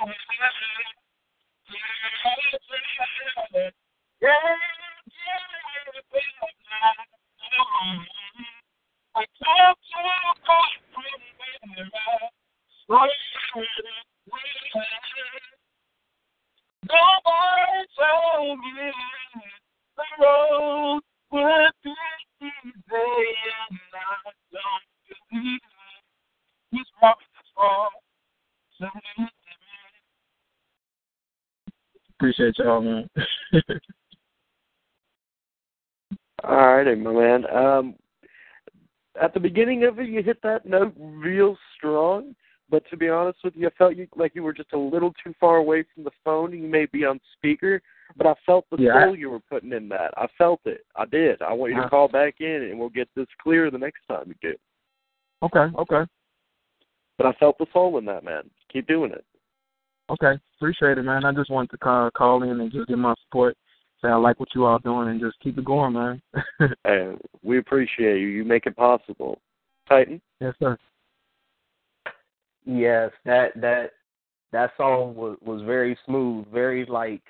Told me the would be easy, and I don't believe he's brought me this far. So Appreciate y'all, man. All righty, my man. Um, at the beginning of it, you hit that note real strong. But to be honest with you, I felt you like you were just a little too far away from the phone. You may be on speaker, but I felt the Yeah, soul you were putting in that. I felt it. I did. I want you to Uh-huh. call back in, and we'll get this clear the next time you do. okay, okay, But I felt the soul in that, man. Keep doing it. Okay. Appreciate it, man. I just wanted to call, call in and just give my support. Say I like what you all doing, and just keep it going, man. And we appreciate you. You make it possible. Titan. yes, sir. Yes, that that that song was was very smooth, very like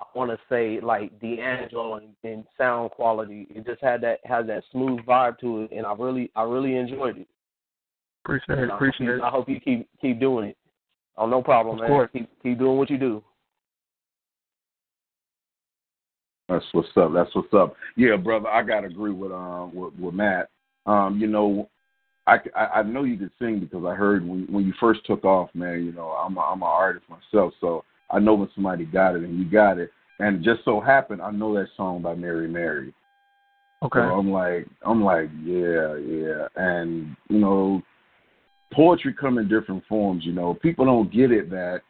I want to say like D'Angelo in, in sound quality. It just had that has that smooth vibe to it, and I really I really enjoyed it. Appreciate it. And I hope Appreciate you- it. I hope you keep keep doing it. Oh, no problem, Of man. course. Keep keep doing what you do. That's what's up. That's what's up. Yeah, brother, I gotta agree with um with, with Matt. Um, you know, I, I I know you could sing because I heard when when you first took off, man. You know, I'm a, I'm an artist myself, so I know when somebody got it and you got it. And it just so happened, I know that song by Mary Mary. Okay. So I'm like, I'm like, yeah, yeah. And you know, poetry come in different forms. You know, people don't get it that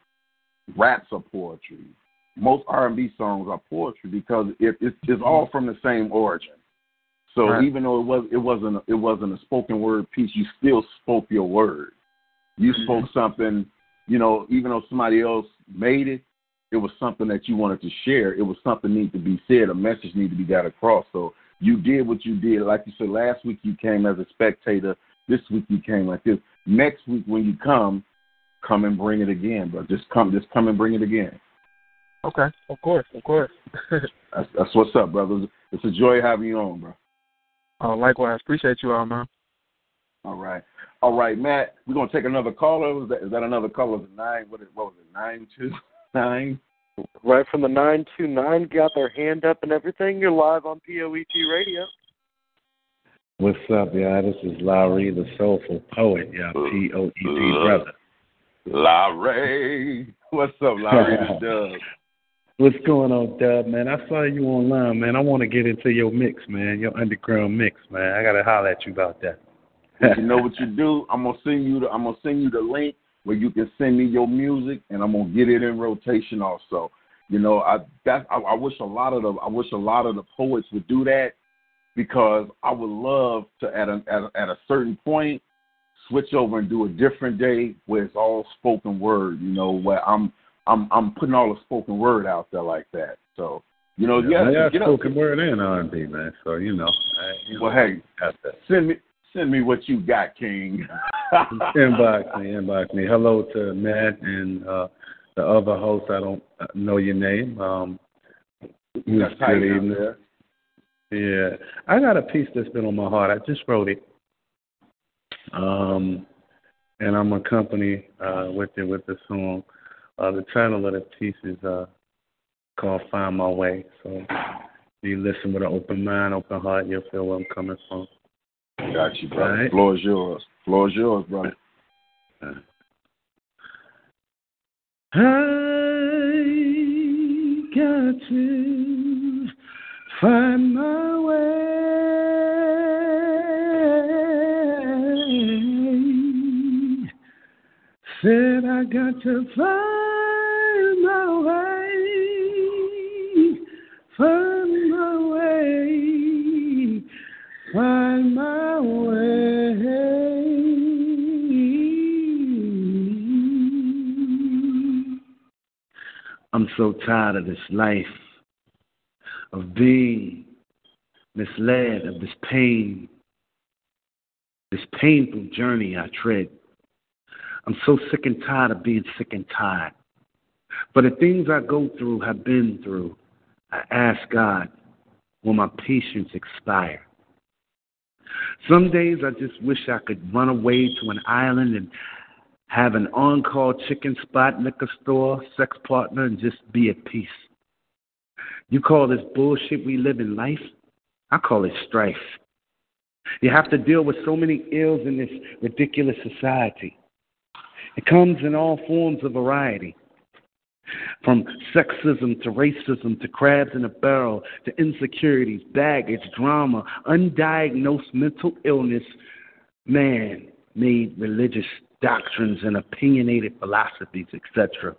raps are poetry. Most R&B songs are poetry because it, it, it's all from the same origin. So Right. even though it was it wasn't a, it wasn't a spoken word piece, you still spoke your word. You mm-hmm. spoke something, you know, even though somebody else made it, it was something that you wanted to share. It was something need to be said. A message need to be got across. So you did what you did. Like you said, last week you came as a spectator. This week you came like this. Next week when you come, come and bring it again, bro. Just come, just come and bring it again. Okay, of course, of course. That's, that's what's up, brothers. It's a joy having you on, bro. uh, likewise, appreciate you all, man. All right, all right, Matt. We're gonna take another caller. Is that, is that another caller? Is it nine? What, is, what was it? Nine two nine. Right from the 929, got their hand up and everything. You're live on POET Radio. What's up, y'all? This is Lowry, the soulful poet, y'all. Uh, P O E T uh, brother. Larry. What's up, Dub. What's going on, Dub, man? I saw you online, man. I want to get into your mix, man, your underground mix, man. I gotta holler at you about that. you know what you do? I'm gonna send you the I'm gonna send you the link where you can send me your music, and I'm gonna get it in rotation also. You know, I that I, I wish a lot of the I wish a lot of the poets would do that because I would love to at a at a, at a certain point switch over and do a different day where it's all spoken word. You know, where I'm I'm I'm putting all the spoken word out there like that. So you know, yeah, got get up. spoken word and R&B, man. So you know, I, you Well, know, hey, send me send me what you got, King. inbox me, inbox me. Hello to Matt and uh, the other host. I don't know your name. Um, That's good tight down evening. there. Yeah, I got a piece that's been on my heart. I just wrote it, um, and I'm accompanied uh, with it with the song. Uh, the title of the piece is uh, called "Find My Way." So, you listen with an open mind, open heart, you'll feel where I'm coming from. Got you, brother. All right. Floor is yours. Floor is yours, brother. I got to find my way. Said I got to find my way, find my way, find my way. I'm so tired of this life, of being misled, of this pain, this painful journey I tread. I'm so sick and tired of being sick and tired. But the things I go through, have been through, I ask God, will my patience expire? Some days I just wish I could run away to an island and have an on call chicken spot, liquor store, sex partner, and just be at peace. You call this bullshit we live in life? I call it strife. You have to deal with so many ills in this ridiculous society. It comes in all forms of variety. From sexism to racism to crabs in a barrel to insecurities, baggage, drama, undiagnosed mental illness, man made religious doctrines and opinionated philosophies, etc.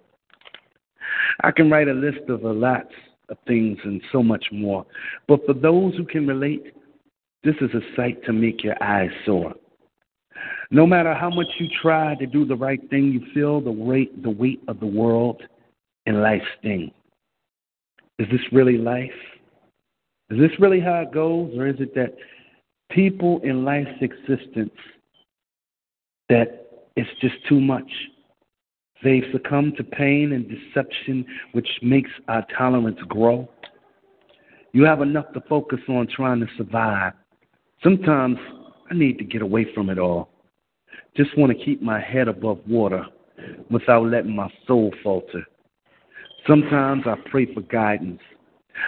I can write a list of a lot of things and so much more. But for those who can relate, this is a sight to make your eyes sore. No matter how much you try to do the right thing, you feel the weight, the weight of the world and life's sting. Is this really life? Is this really how it goes, or is it that people in life's existence that it's just too much? They succumb to pain and deception, which makes our tolerance grow. You have enough to focus on trying to survive. Sometimes I need to get away from it all. Just want to keep my head above water without letting my soul falter. Sometimes I pray for guidance.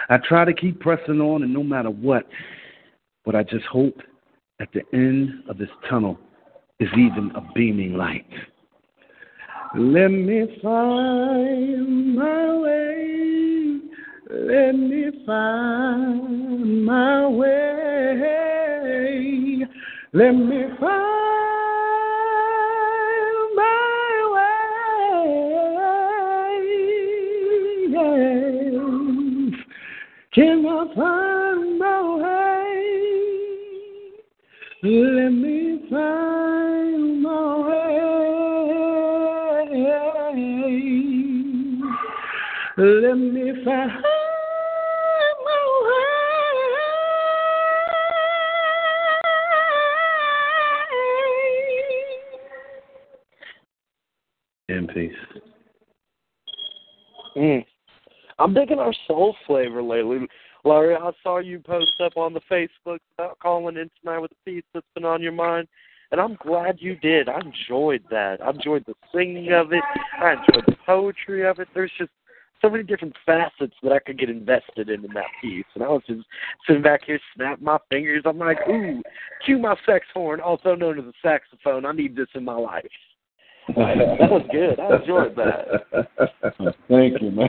I try to keep pressing on, and no matter what, but I just hope at the end of this tunnel is even a beaming light. Let me find my way. Let me find my way. Let me find my way. Yes. Can I find? Let me find my way. In peace. Mm. I'm digging our soul flavor lately. Larry, I saw you post up on the Facebook about calling in tonight with a piece that's been on your mind, and I'm glad you did. I enjoyed that. I enjoyed the singing of it. I enjoyed the poetry of it. There's just so many different facets that I could get invested in in that piece. And I was just sitting back here, snapping my fingers. I'm like, ooh, cue my sex horn, also known as a saxophone. I need this in my life. that was good. I enjoyed that. Thank you, man.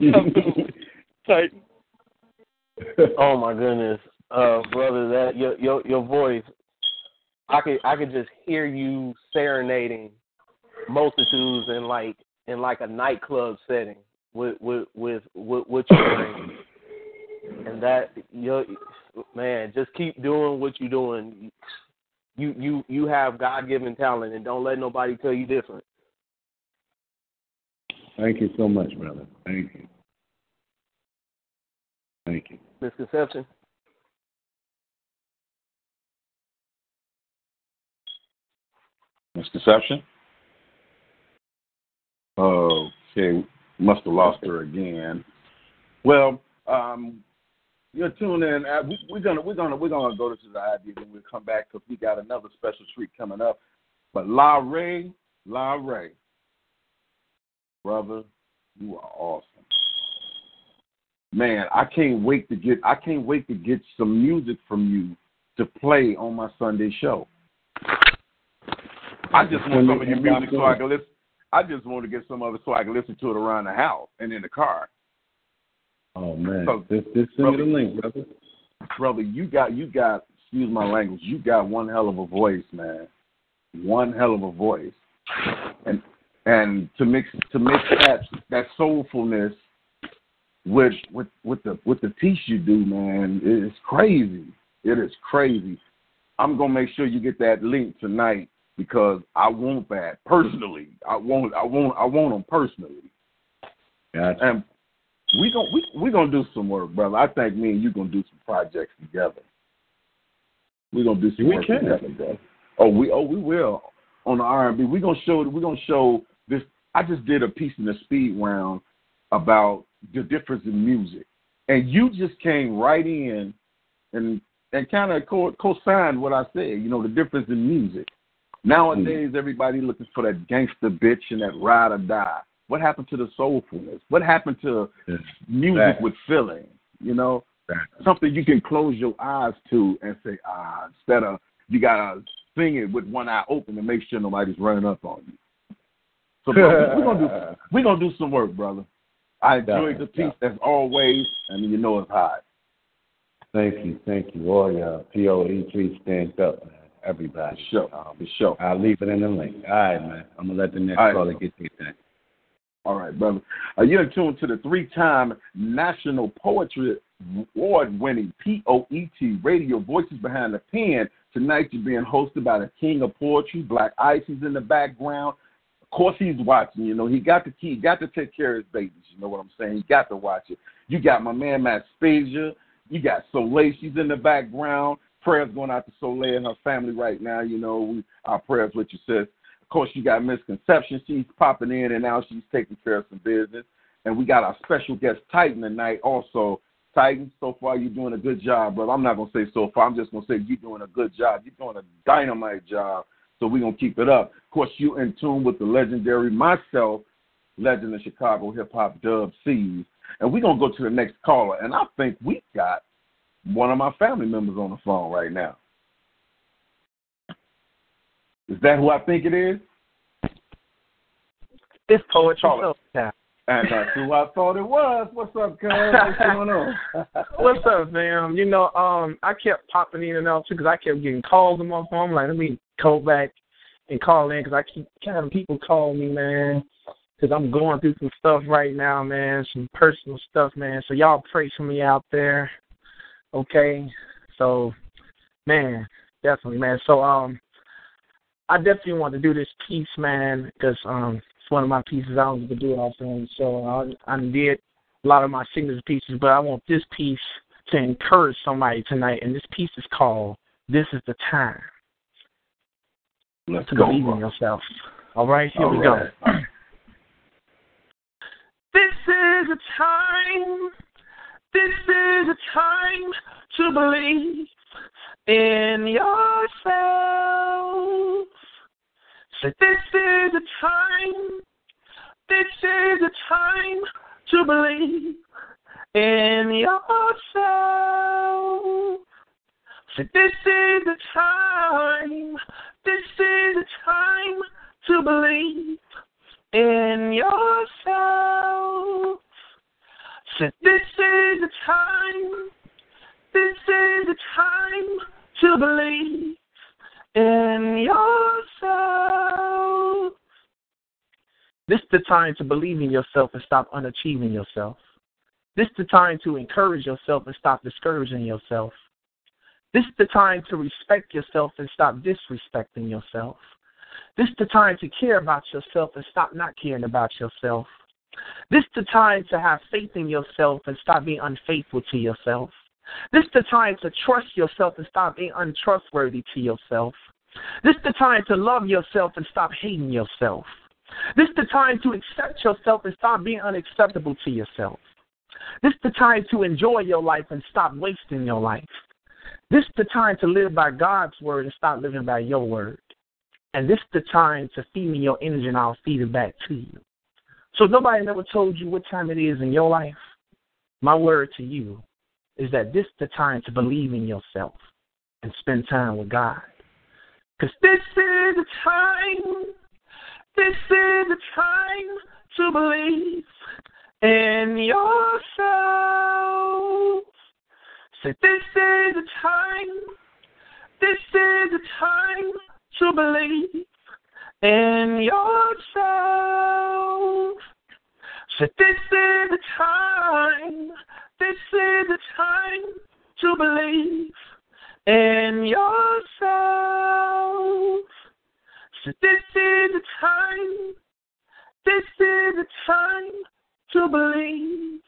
Tight. oh my goodness, uh, brother, that your your your voice, I could I could just hear you serenading multitudes in like in like a nightclub setting with with with with, with your brain. and that you man, just keep doing what you're doing. You you you have God given talent, and don't let nobody tell you different. Thank you so much, brother. Thank you. Thank you. Misconception. Misconception? Okay, must have lost her again. Well, um, you're tuned in. Uh, we, we're gonna we're gonna we're gonna go to the ID, then we'll come back because we got another special treat coming up. But La Ray, La Ray, brother, you are awesome. Man, I can't wait to get I can't wait to get some music from you to play on my Sunday show. I just want some of your music so I can listen. I just want to get some of it so I can listen to it around the house and in the car. Oh man, So, this this send me the link, brother. brother, you got you got excuse my language, you got one hell of a voice, man. One hell of a voice. And and to mix to mix that that soulfulness with with with the with the piece you do, man, it is crazy. It is crazy. I'm gonna make sure you get that link tonight because I want that personally. I want I want I want them personally. Gotcha. And we gon' we we gonna do some work, brother. I think me and you gonna do some projects together. We are gonna do some We work can. together, bro. Oh, we oh we will on the R and B. We gonna show we gonna show this. I just did a piece in the speed round about the difference in music, and you just came right in and and kind of co co-signed what I said. You know the difference in music. Nowadays, everybody looking for that gangster bitch and that ride or die. What happened to the soulfulness? What happened to music Facts. with feeling? You know, something you can close your eyes to and say, ah, instead of you gotta sing it with one eye open to make sure nobody's running up on you. So we're gonna do we're gonna do some work, brother. I enjoyed the piece as always, and you know it's hot. Thank you, thank you. All y'all. POET stands up, man. Everybody. Sure, um, for sure. I'll leave it in the link. All right, man. I'm gonna let the next right. caller get their thing. All right, brother. Uh, you're tuned to the three-time National Poetry Award-winning POET Radio Voices Behind the Pen. Tonight you're being hosted by the King of Poetry, Black Ice. He's in the background. Of course, he's watching. You know, he got the key. He got to take care of his babies. You know what I'm saying? He got to watch it. You got my man Matt Spasia. You got Soleil. She's in the background. Prayers going out to Soleil and her family right now. You know, we, our prayers with you, sis. Of course, you got Misconception. She's popping in and now she's taking care of some business. And we got our special guest Titan tonight also. Titan, so far you're doing a good job, brother. I'm not gonna say so far. I'm just gonna say you're doing a good job. You're doing a dynamite job. So we're gonna keep it up. Of course, you in tune with the legendary myself, legend of Chicago hip hop Dub C's. And we're gonna go to the next caller. And I think we got one of my family members on the phone right now. Is that who I think it is? It's poet time. And that's who I thought it was. What's up, cuz? What's going on? What's up, fam? You know, um, I kept popping in and out too because I kept getting calls on my phone. I'm like, let me call back and call in because I keep having people call me, man. because I'm going through some stuff right now, man, some personal stuff, man. So y'all pray for me out there, okay? So, man, definitely, man. So, um, I definitely want to do this piece, man, because um, it's one of my pieces. I don't even do it often, so I, I did a lot of my signature pieces, but I want this piece to encourage somebody tonight, and this piece is called "This Is the Time." Let's to go. believe in yourself. All right, here All we right. go. This is a time. This is a time to believe in yourself. So this is a time. This is a time to believe in yourself. So this is the time. This is the time to believe in yourself. So this is the time. This is the time to believe in yourself. This is the time to believe in yourself and stop unachieving yourself. This is the time to encourage yourself and stop discouraging yourself. This is the time to respect yourself and stop disrespecting yourself. This is the time to care about yourself and stop not caring about yourself. This is the time to have faith in yourself and stop being unfaithful to yourself. This is the time to trust yourself and stop being untrustworthy to yourself. This is the time to love yourself and stop hating yourself. This is the time to accept yourself and stop being unacceptable to yourself. This is the time to enjoy your life and stop wasting your life. This is the time to live by God's word and stop living by your word. And this is the time to feed me your energy and I'll feed it back to you. So nobody never told you what time it is in your life. My word to you is that this is the time to believe in yourself and spend time with God. Because this is the time, this is the time to believe in yourself. So this is the time, this is the time to believe in yourself. So this is the time, this is the time to believe in yourself. So this is the time, this is the time to believe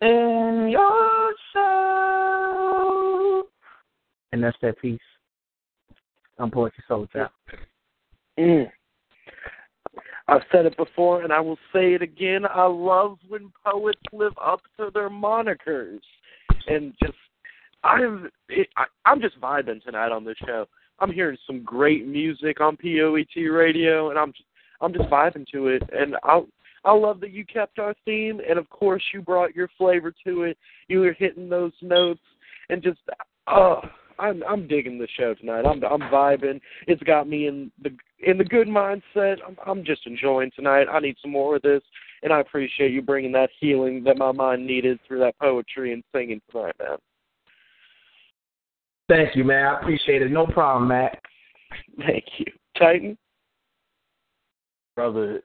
in yourself. And that's that piece. I'm Poetry Soul Child. Mm. I've said it before and I will say it again. I love when poets live up to their monikers. And just I'm it, I, I'm just vibing tonight on this show. I'm hearing some great music on POET radio and I'm just I'm just vibing to it and I I love that you kept our theme and of course you brought your flavor to it. You were hitting those notes and just oh I'm I'm digging the show tonight. I'm I'm vibing. It's got me in the in the good mindset. I'm I'm just enjoying tonight. I need some more of this, and I appreciate you bringing that healing that my mind needed through that poetry and singing tonight, man. Thank you, man. I appreciate it. No problem, Matt. Thank you, Titan. brother.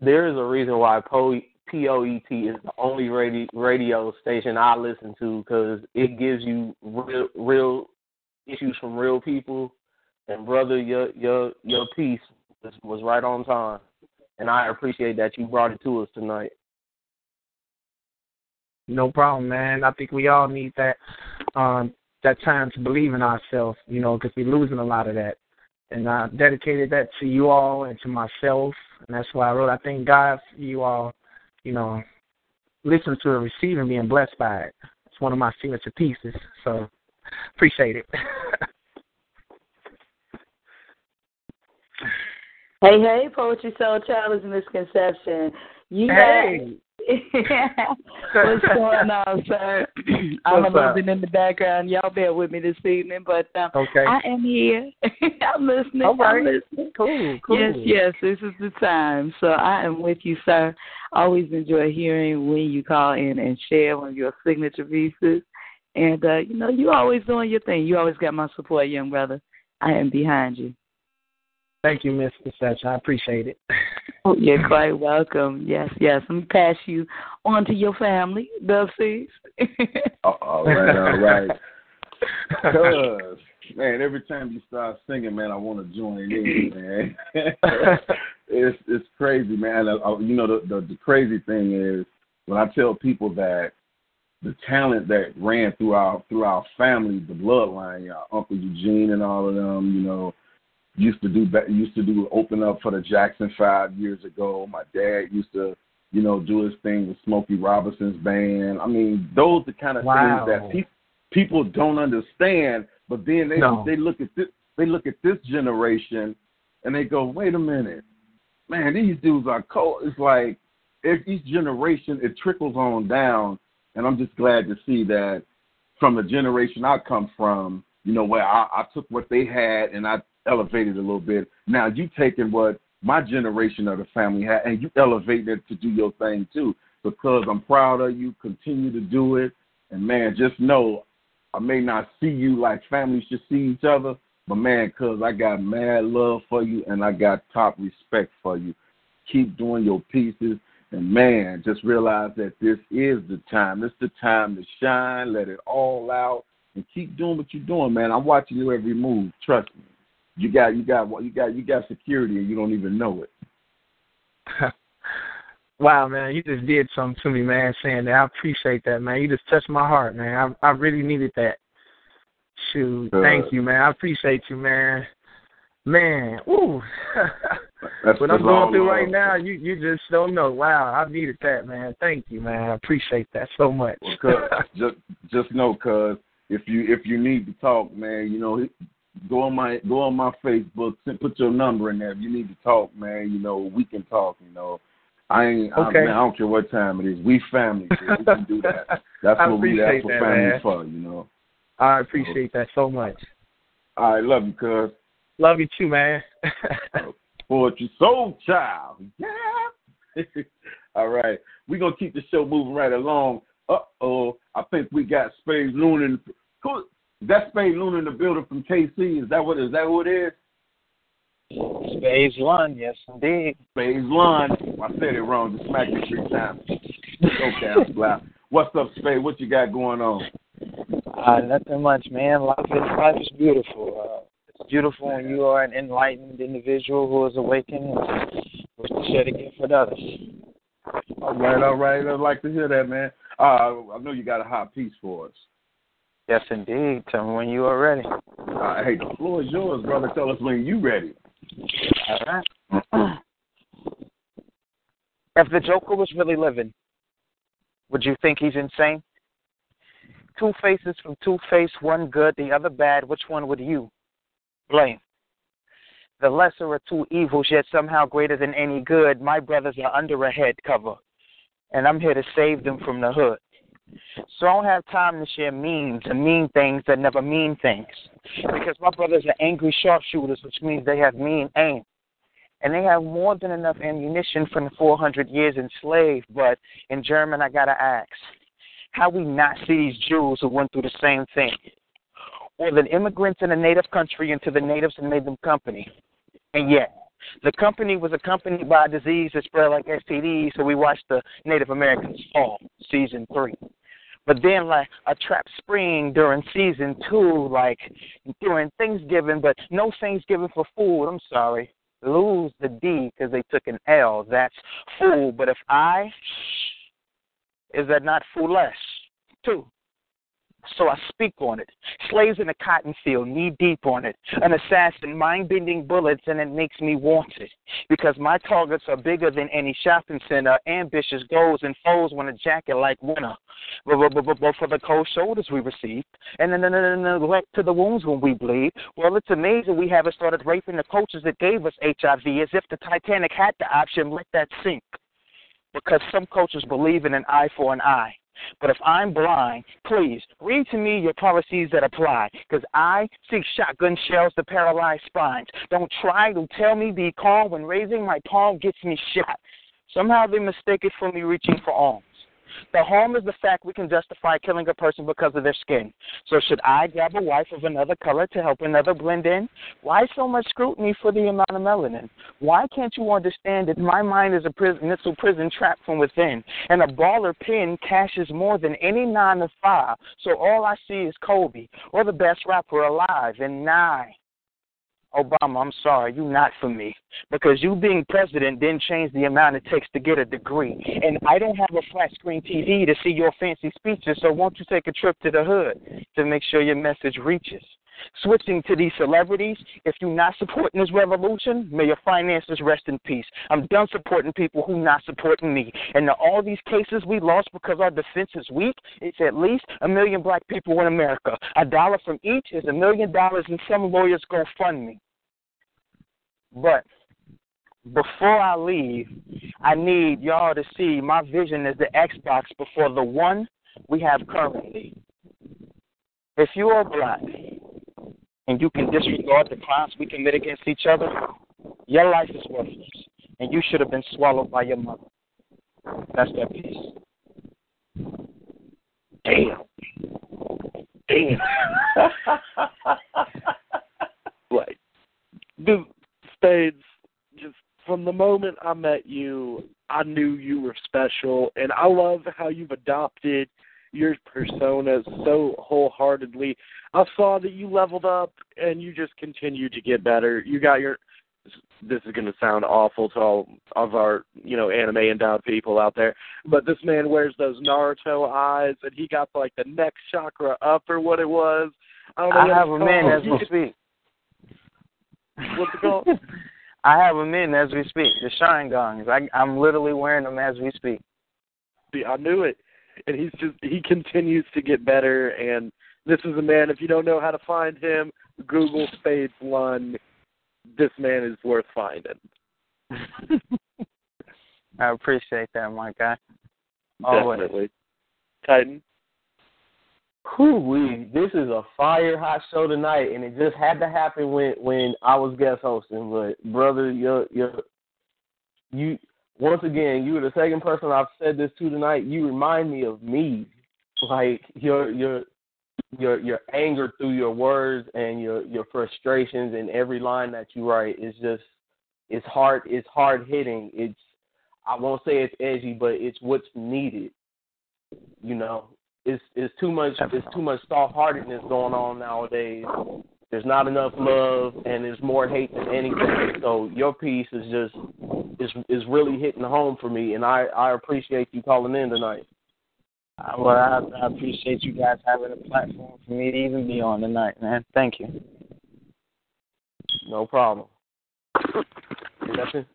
There is a reason why po- POET is the only radio radio station I listen to because it gives you real real issues from real people. And brother, your your your piece was, was right on time, and I appreciate that you brought it to us tonight. No problem, man. I think we all need that um, that time to believe in ourselves, you know, because we're losing a lot of that. And I dedicated that to you all and to myself, and that's why I wrote. I thank God for you all, you know, listening to it, receiving, being blessed by it. It's one of my signature pieces, so appreciate it. Hey, hey, Poetry Soul Child is Misconception. You Hey. What's going on, sir? I'm What's a little up? bit in the background. Y'all bear with me this evening, but um, Okay. I am here. I'm listening. All right. I'm listening. Cool, cool. Yes, yes, this is the time. So I am with you, sir. Always enjoy hearing when you call in and share one of your signature pieces. And, uh, you know, you always doing your thing. You always got my support, young brother. I am behind you. Thank you, Mr. Such. I appreciate it. Oh, you're quite welcome. Yes, yes. Let me pass you on to your family, Dub C's. all right, all right. Cause man, every time you start singing, man, I want to join in, man. it's it's crazy, man. I, you know, the, the the crazy thing is when I tell people that the talent that ran through our through our family, the bloodline, our Uncle Eugene and all of them, you know, used to do used to do open up for the Jackson Five years ago. My dad used to, you know, do his thing with Smokey Robinson's band. I mean, those are the kind of wow. things that pe- people don't understand. But then they no. they look at this they look at this generation and they go, wait a minute, man, these dudes are cold. It's like each generation it trickles on down, and I'm just glad to see that from the generation I come from, you know, where I, I took what they had and I elevated a little bit. Now you taking what my generation of the family had and you elevate it to do your thing too. Because I'm proud of you. Continue to do it. And man, just know I may not see you like families should see each other, but man, cuz I got mad love for you and I got top respect for you. Keep doing your pieces. And man, just realize that this is the time. This is the time to shine, let it all out, and keep doing what you're doing, man. I'm watching you every move. Trust me. You got you got you got you got security and you don't even know it. wow, man, you just did something to me, man, saying that. I appreciate that, man. You just touched my heart, man. I I really needed that. Shoot, Good. thank you, man. I appreciate you, man. Man, ooh. That's, what I'm going through right now, you you just don't know. Wow, I needed that, man. Thank you, man. I appreciate that so much. Well, cuz, just just know, cuz if you if you need to talk, man, you know, go on my go on my Facebook, put your number in there. If you need to talk, man, you know, we can talk. You know, I ain't. Okay. I, man, I don't care what time it is. We family. Dude. We can do that. That's what we. That's what that, family's man. for. You know. I appreciate that so much. I love you, cuz. Love you too, man. Poetry soul child. Yeah. All right. We're gonna keep the show moving right along. Uh oh. I think we got Spade Loon in that Spade Loon in the building from KC. Is that what is that who it is? Spades Lund, yes indeed. Spades Lund. I said it wrong. Just smack me three times. Okay, I'm glad. What's up, Spade? What you got going on? Uh, nothing much, man. Life is life is beautiful. Uh, it's beautiful and you are an enlightened individual who is awakened and wish to share the gift with others. All right, all right. I'd like to hear that, man. Uh, I know you got a hot piece for us. Yes, indeed. Tell me when you are ready. Uh, hey, the floor is yours, brother. Tell us when you ready. All right. if the Joker was really living, would you think he's insane? Two faces from Two Face, one good, the other bad. Which one would you blame? The lesser of two evils, yet somehow greater than any good. My brothers are under a head cover, and I'm here to save them from the hood. So I don't have time to share memes and mean things that never mean things. Because my brothers are angry sharpshooters, which means they have mean aim. And they have more than enough ammunition from the 400 years enslaved. But in German, I got to ask, how we not see these Jews who went through the same thing? Or the immigrants in a native country into the natives and made them company. And yet, the company was accompanied by a disease that spread like STDs, so we watched the Native Americans fall, season three. But then, like a trap spring during season two, like during Thanksgiving, but no Thanksgiving for food. I'm sorry. Lose the D because they took an L. That's fool. But if I, is that not foolish? Two. So I speak on it. Slaves in a cotton field, knee deep on it. An assassin, mind bending bullets, and it makes me want it. Because my targets are bigger than any shopping center. Ambitious goals and foes want a jacket like winter. But, but, but, but for the cold shoulders we received, and then the neglect to the wounds when we bleed. Well, it's amazing we haven't started raping the coaches that gave us HIV as if the Titanic had the option, let that sink. Because some coaches believe in an eye for an eye. But if I'm blind, please read to me your policies that apply, because I seek shotgun shells to paralyze spines. Don't try to tell me be calm when raising my palm gets me shot. Somehow they mistake it for me reaching for arms. The harm is the fact we can justify killing a person because of their skin. So should I grab a wife of another color to help another blend in? Why so much scrutiny for the amount of melanin? Why can't you understand that my mind is a prison, mental prison trapped from within, and a baller pin cashes more than any nine to five. So all I see is Kobe, or the best rapper alive, and nine. Obama, I'm sorry, you not for me. Because you being president didn't change the amount it takes to get a degree. And I don't have a flat screen TV to see your fancy speeches, so won't you take a trip to the hood to make sure your message reaches? Switching to these celebrities, if you're not supporting this revolution, may your finances rest in peace. I'm done supporting people who not supporting me. And in all these cases we lost because our defense is weak, it's at least a million black people in America. A dollar from each is a million dollars in some lawyers go fund me. But before I leave, I need y'all to see my vision as the Xbox before the one we have currently. If you are black and you can disregard the crimes we commit against each other, your life is worthless, and you should have been swallowed by your mother. That's that piece. Damn. Damn. like, dude, Spades, just from the moment I met you, I knew you were special, and I love how you've adopted your persona so wholeheartedly. I saw that you leveled up and you just continued to get better. You got your this is going to sound awful to all of our, you know, anime endowed people out there, but this man wears those Naruto eyes, and he got like the next chakra up or what it was. I don't know. I have a man as we speak. What's it called? I have them in as we speak. The Sharingans. I, I'm literally wearing them as we speak. See, I knew it. And he's just he continues to get better and this is a man if you don't know how to find him, Google Spades Lund. This man is worth finding. I appreciate that, my guy. Always. Definitely. Titan. Whew, this is a fire hot show tonight, and it just had to happen when when I was guest hosting. But brother, you're you're you once again, you were the second person I've said this to tonight. You remind me of me, like your your your your anger through your words and your your frustrations in every line that you write is just it's hard it's hard hitting. It's I won't say it's edgy, but it's what's needed. You know, it's it's too much it's too much soft heartedness going on nowadays. There's not enough love and there's more hate than anything. So your piece is just is is really hitting home for me and I I appreciate you calling in tonight. Uh, well, I, I appreciate you guys having a platform for me to even be on tonight, man. Thank you. No problem. Nothing.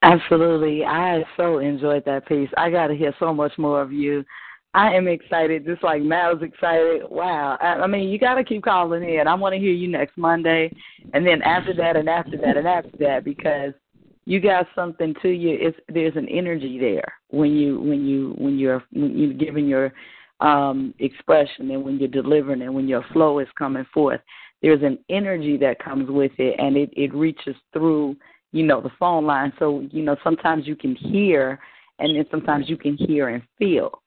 Absolutely. I so enjoyed that piece. I got to hear so much more of you. I am excited, just like was excited. Wow. I, I mean, you got to keep calling in. I want to hear you next Monday, and then after that, and after that, and after that, because you got something to you. It's there's an energy there when you when you when you're when you're giving your um expression and when you're delivering and when your flow is coming forth. There's an energy that comes with it, and it it reaches through you know the phone line. So you know sometimes you can hear, and then sometimes you can hear and feel.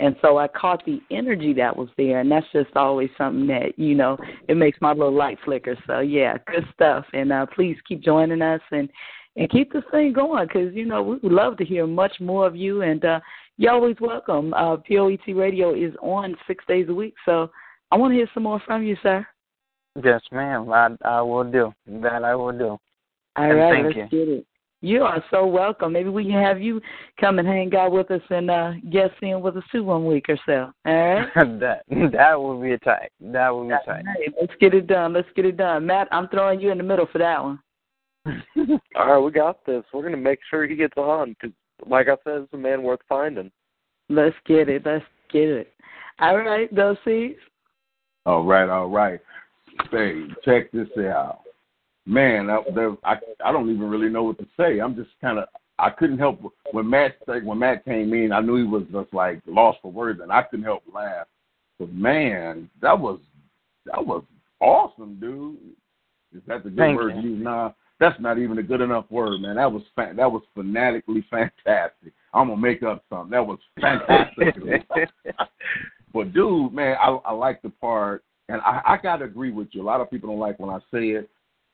And so I caught the energy that was there, and that's just always something that you know it makes my little light flicker. So yeah, good stuff. And uh, please keep joining us and and keep this thing going because you know we would love to hear much more of you. And uh, you're always welcome. Uh, POET Radio is on six days a week, so I want to hear some more from you, sir. Yes, ma'am. I I will do that. I will do. All right, thank let's you. get it. You are so welcome. Maybe we can have you come and hang out with us and uh guest in with us too one week or so. All right. that that would be a tight. That would be a tight. Hey, let's get it done. Let's get it done. Matt, I'm throwing you in the middle for that one. All right, we got this. We're gonna make sure he gets on because, like I said, it's a man worth finding. Let's get it. Let's get it. All right, those seeds. All right, all right. Say, check this out. Man, I, I I don't even really know what to say. I'm just kind of I couldn't help when Matt when Matt came in. I knew he was just like lost for words, and I couldn't help laugh. But man, that was that was awesome, dude. Is that the good Thank word you. to use? Nah, that's not even a good enough word, man. That was fa- that was fanatically fantastic. I'm gonna make up something. That was fantastic. but dude, man, I, I like the part, and I, I gotta agree with you. A lot of people don't like when I say it,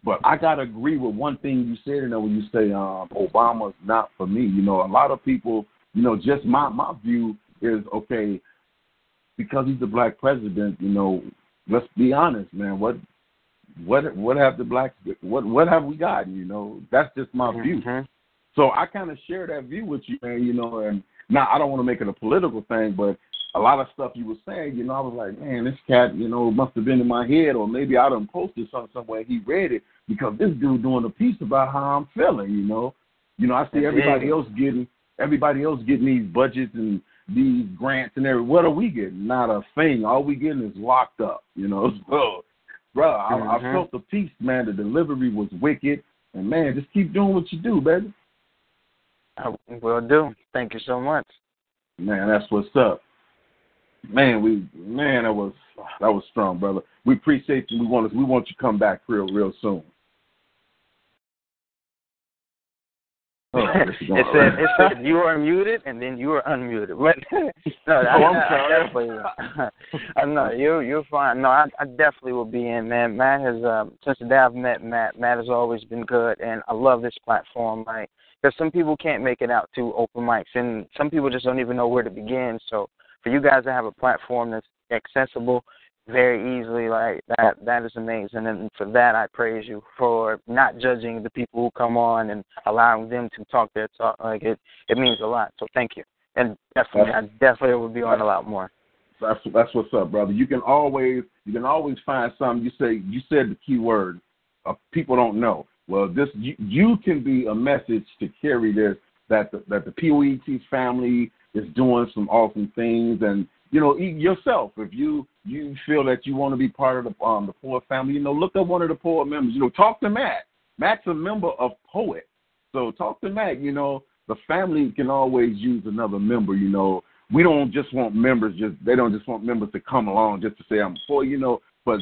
but I gotta agree with one thing you said. You know, when you say um, Obama's not for me. You know, a lot of people, you know, just my my view is okay because he's the black president. You know, let's be honest, man. What what what have the blacks what what have we gotten? You know, that's just my view. So I kind of share that view with you, man. You know, and now I don't want to make it a political thing, but a lot of stuff you were saying, you know, I was like, man, this cat, you know, must have been in my head, or maybe I done posted something somewhere. He read it because this dude doing a piece about how I'm feeling. You know, you know, I see everybody else getting everybody else getting these budgets and these grants and everything. What are we getting? Not a thing. All we getting is locked up. You know, so, bro, I, I Mhm. felt the piece, man. The delivery was wicked, and man, just keep doing what you do, baby. I will do. Thank you so much. Man, that's what's up. Man, we man, that was that was strong, brother. We appreciate you. We want to we want you to come back real real soon. Oh, this is going it said it said you are muted and then you are unmuted. But no, I, Oh, I'm I sorry. definitely. I know you you're fine. No, I, I definitely will be in, man. Matt has um, since the day I've met Matt. Matt has always been good, and I love this platform, right? Because some people can't make it out to open mics, and some people just don't even know where to begin. So for you guys to have a platform that's accessible very easily like that that is amazing and for that I praise you for not judging the people who come on and allowing them to talk their talk like it it means a lot so thank you and definitely I definitely will be on a lot more That's that's what's up, brother. You can always you can always find something. You say you said the key word. Uh, people don't know. Well, this you, you can be a message to carry this that the, that the POET family is doing some awesome things, and you know yourself if you you feel that you want to be part of the um the POET family, you know look up one of the POET members. You know talk to Matt. Matt's a member of Poet, so talk to Matt. You know the family can always use another member. You know we don't just want members just they don't just want members to come along just to say I'm for you know, but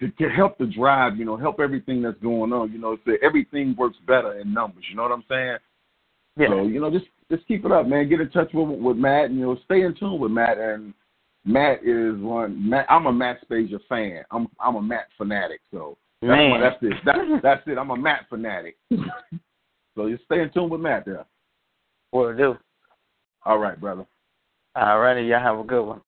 to, to help the drive, you know, help everything that's going on, you know, so everything works better in numbers. You know what I'm saying? Yeah. So you know, just just keep it up, man. Get in touch with with Matt, and you know, stay in tune with Matt. And Matt is one. Matt, I'm a Matt Spazier fan. I'm I'm a Matt fanatic. So that's Man. that's it. That, that's it. I'm a Matt fanatic. so you stay in tune with Matt there. will do All right, brother. all righty y'all have a good one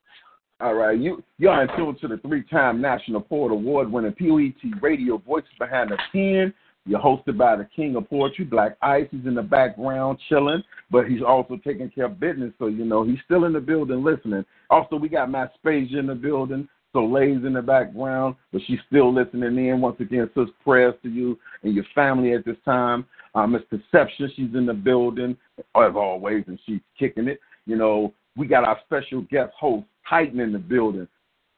All right, you you are in tune to the three-time National Poet Award-winning POET Radio Voices Behind the Pen. You're hosted by the King of Poetry, Black Ice. He's in the background chilling, but he's also taking care of business, so you know he's still in the building listening. Also, we got Maspasia in the building, Soleil's in the background, but she's still listening in. Once again, sis, prayers to you and your family at this time. Uh, Miss she's in the building as always, and she's kicking it. You know, we got our special guest host, Titan, in the building.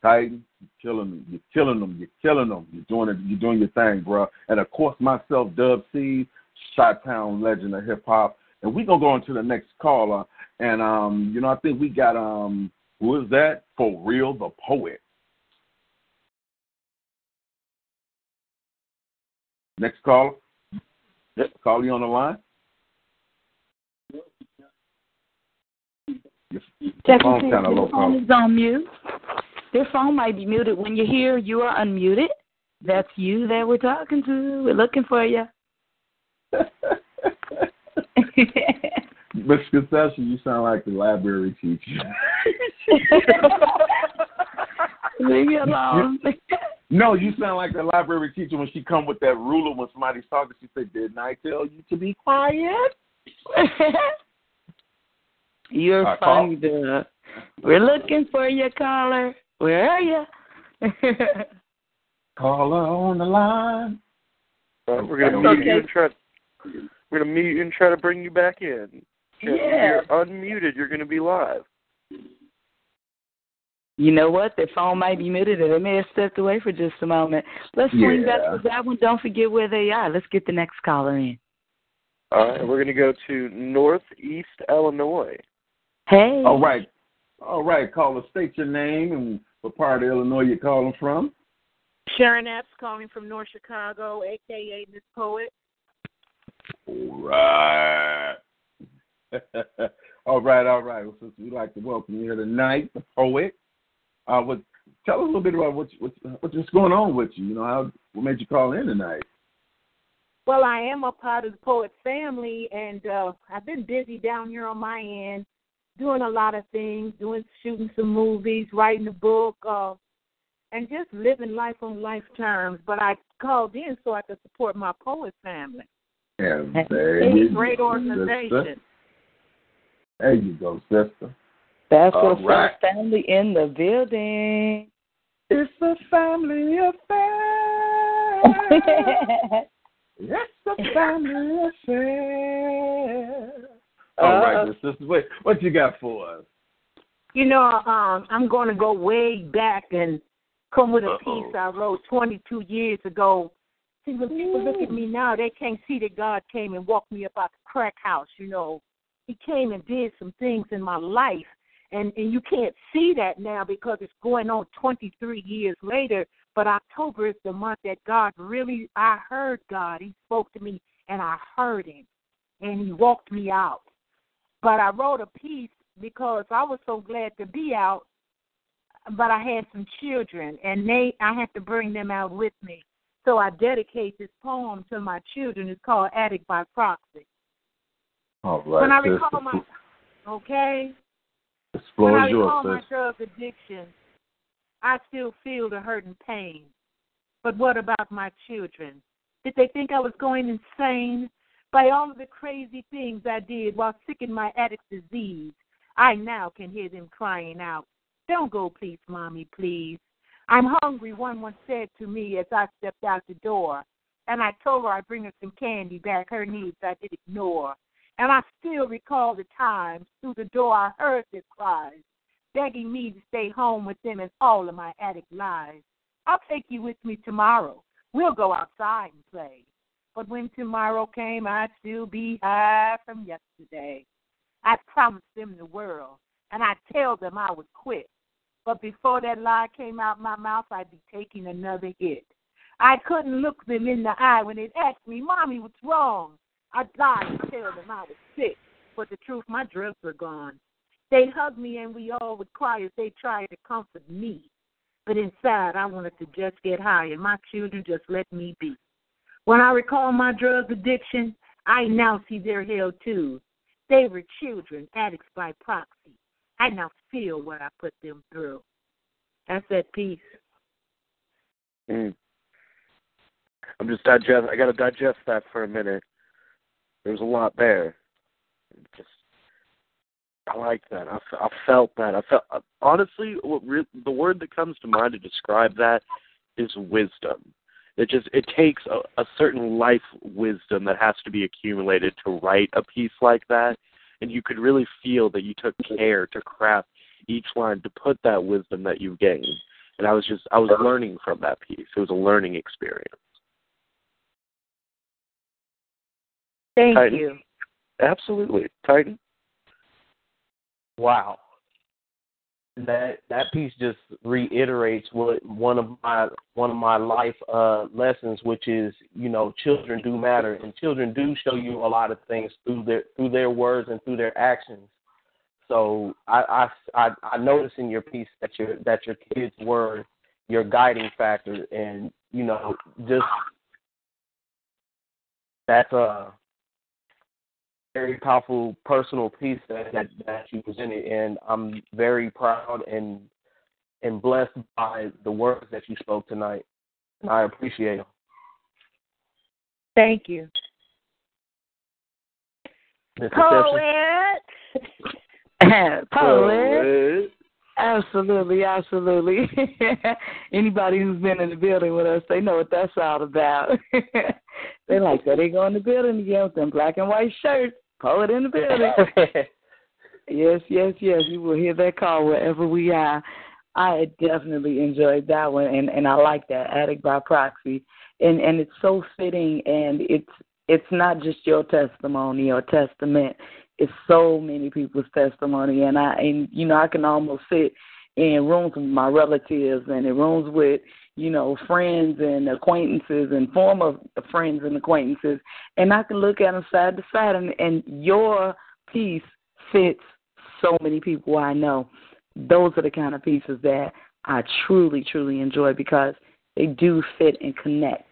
Titan, you're killing them. You're killing them. You're killing them. You're doing it. You're doing your thing, bro. And of course, myself, Dub C, Shot Town legend of hip hop. And we're gonna go on to the next caller. And um, you know, I think we got um, who is that? For real, the poet. Next caller. Yep, call you on the line. Your Check phone's and see kind of low your phone is on mute. Their phone might be muted. When you're here, you are unmuted. That's you that we're talking to. We're looking for you. Miss Concession, you sound like the library teacher. Leave me alone. no, you sound like the library teacher when she come with that ruler when somebody's talking. She said, "Didn't I tell you to be quiet?" You're funny, dude. We're looking for you, caller. Where are you? Caller on the line. Uh, we're gonna That's mute you okay. and try. We're gonna mute you and try to bring you back in. If Yeah. you're unmuted, you're gonna be live. You know what? Their phone might be muted, or they may have stepped away for just a moment. Let's swing back to that one. Don't forget where they are. Let's get the next caller in. All right, we're gonna go to Northeast Illinois. Hey. All right, all right. Caller, state your name and what part of Illinois you're calling from. Sharon Epps calling from North Chicago, aka Miss Poet. All right. all right, all right. Well, since we'd like to welcome you here tonight, the poet. Uh, what, tell us a little bit about what, what, what's going on with you. You know, how, what made you call in tonight? Well, I am a part of the poet family, and uh, I've been busy down here on my end, doing a lot of things, doing shooting some movies, writing a book, uh, and just living life on life terms. But I called in so I could support my poet family. Yeah, It's a great organization. sister. There you go, sister. That's All what's right. family in the building. It's a family affair. It's a family affair. All right, Uh, then, sister. Wait, what you got for us? You know, um, I'm going to go way back and come with a Uh-oh. piece I wrote 22 years ago. See, when people look at me now, they can't see that God came and walked me up out the crack house. You know, He came and did some things in my life, and and you can't see that now because it's going on 23 years later. But October is the month that God really, I heard God. He spoke to me, and I heard Him, and He walked me out. But I wrote a piece because I was so glad to be out, but I had some children, and they I had to bring them out with me. So I dedicate this poem to my children. It's called Addict by Proxy. All right, when I recall my okay, The when I recall my drug addiction, I still feel the hurt and pain. But what about my children? Did they think I was going insane? By all of the crazy things I did while sick in my addict disease, I now can hear them crying out, Don't go, please, mommy, please. I'm hungry, one once said to me as I stepped out the door. And I told her I'd bring her some candy back. Her needs I did ignore. And I still recall the times through the door I heard their cries, begging me to stay home with them in all of my addict lies. I'll take you with me tomorrow. We'll go outside and play. But when tomorrow came, I'd still be high from yesterday. I promised them the world, and I'd tell them I would quit. But before that lie came out my mouth, I'd be taking another hit. I couldn't look them in the eye when they'd ask me, Mommy, what's wrong? I'd lie and tell them I was sick, but the truth, my drugs were gone. They'd hug me and we all would cry as they tried to comfort me. But inside, I wanted to just get high, and my children just let me be. When I recall my drug addiction, I now see their hell too. They were children, addicts by proxy. I now feel what I put them through. That's that peace. Mm. I'm just digest. I got to digest that for a minute. There's a lot there. Just, I like that. I, I felt that. I felt honestly, what re- the word that comes to mind to describe that is wisdom. It just it takes a, a certain life wisdom that has to be accumulated to write a piece like that, and you could really feel that you took care to craft each line to put that wisdom that you gained. And I was just I was learning from that piece. It was a learning experience. Thank Titan? you. Absolutely, Titan. Wow. That that piece just reiterates what one of my one of my life uh lessons, which is you know children do matter, and children do show you a lot of things through their through their words and through their actions. So I I I, I noticed in your piece that your that your kids were your guiding factor, and you know just that's a very powerful personal piece that, that that you presented, and I'm very proud and and blessed by the words that you spoke tonight, and I appreciate them. Thank you. Mr. Simpson? Poet. Poet. Absolutely, absolutely. Anybody who's been in the building with us, they know what that's all about. they like that. They go in the building again with them black and white shirts. Poet in the building. yes, yes, yes. You will hear that call wherever we are. I definitely enjoyed that one, and and I like that addict by proxy, and and it's so fitting, and it's it's not just your testimony or testament. It's so many people's testimony, and I and you know I can almost sit in rooms with my relatives and in rooms with you know friends and acquaintances and former friends and acquaintances, and I can look at them side to side, and and your piece fits so many people I know, those are the kind of pieces that I truly, truly enjoy because they do fit and connect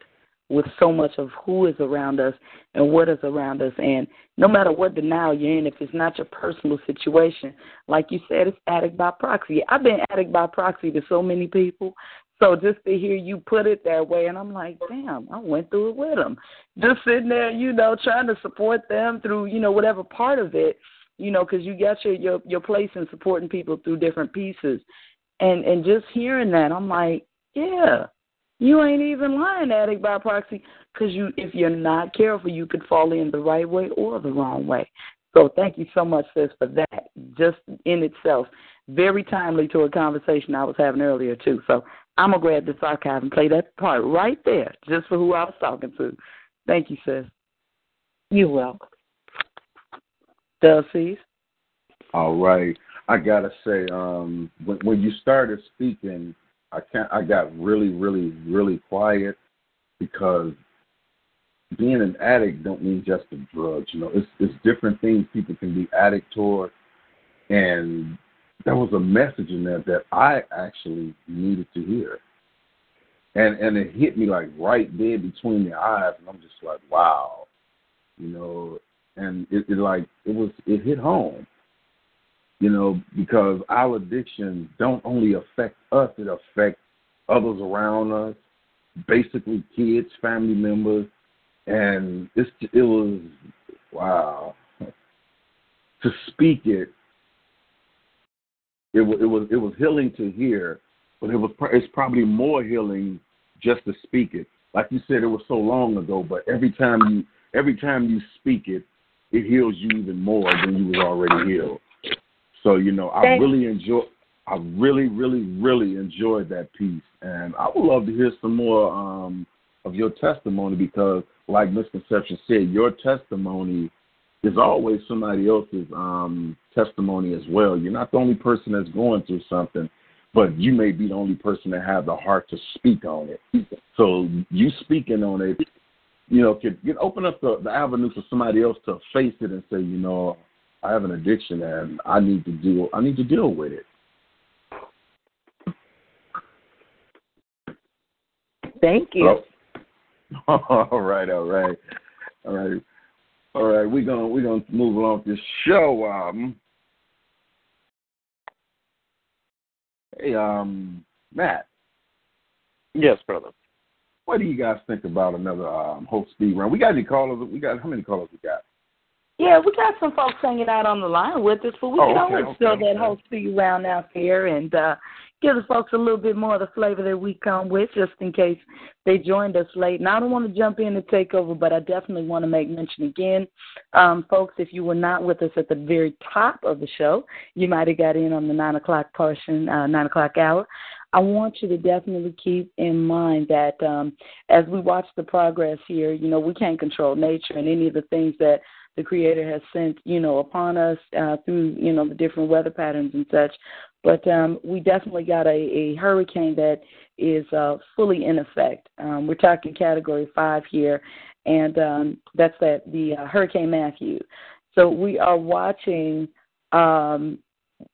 with so much of who is around us and what is around us. And no matter what denial you're in, if it's not your personal situation, like you said, it's addict by proxy. I've been addict by proxy to so many people. So just to hear you put it that way, and I'm like, damn, I went through it with them. Just sitting there, you know, trying to support them through, you know, whatever part of it, you know, because you got your your your place in supporting people through different pieces, and and just hearing that, I'm like, yeah, you ain't even lying, addict by proxy, because you, if you're not careful, you could fall in the right way or the wrong way. So thank you so much, sis, for that. Just in itself, very timely to a conversation I was having earlier too. So I'm gonna grab this archive and play that part right there, just for who I was talking to. Thank you, sis. You're welcome. Dulcies. All right. I gotta say, um, when when you started speaking, I can't. I got really, really, really quiet because being an addict don't mean just the drugs. You know, it's it's different things people can be addict toward, and there was a message in there that I actually needed to hear, and and it hit me like right there between the eyes, and I'm just like, wow, you know, and it, it like it was it hit home you know, because our addiction don't only affect us, it affects others around us, basically kids, family members, and it's it was wow to speak it. It was it was it was healing to hear, but it was it's probably more healing just to speak it. Like you said, it was so long ago, but every time you every time you speak it, it heals you even more than you was already healed. So you know, I really enjoy. I really, really, really enjoyed that piece, and I would love to hear some more um, of your testimony because, like Misconception said, your testimony is always somebody else's um, testimony as well. You're not the only person that's going through something, but you may be the only person that have the heart to speak on it. So you speaking on it, you know, could, could open up the, the avenue for somebody else to face it and say, you know, I have an addiction and I need to deal I need to deal with it. Thank you. Oh. all right, all right. All right. All right, we're gonna we're gonna move along with this show. Um Hey, um, Matt. Yes, brother. What do you guys think about another um Hope speed run? We got any callers? We got how many callers we got? Yeah, we got some folks hanging out on the line with us, but we Oh, can okay, always okay, throw okay. that whole speed round out there and uh, give the folks a little bit more of the flavor that we come with, just in case they joined us late. And I don't want to jump in and take over, but I definitely want to make mention again, um, folks, if you were not with us at the very top of the show, you might have got in on the nine o'clock portion, uh, nine o'clock hour. I want you to definitely keep in mind that um, as we watch the progress here, you know, we can't control nature and any of the things that the Creator has sent, you know, upon us uh, through, you know, the different weather patterns and such. But um, we definitely got a, a hurricane that is uh, fully in effect. Um, we're talking Category Five here, and um, that's that the uh, Hurricane Matthew. So we are watching, um,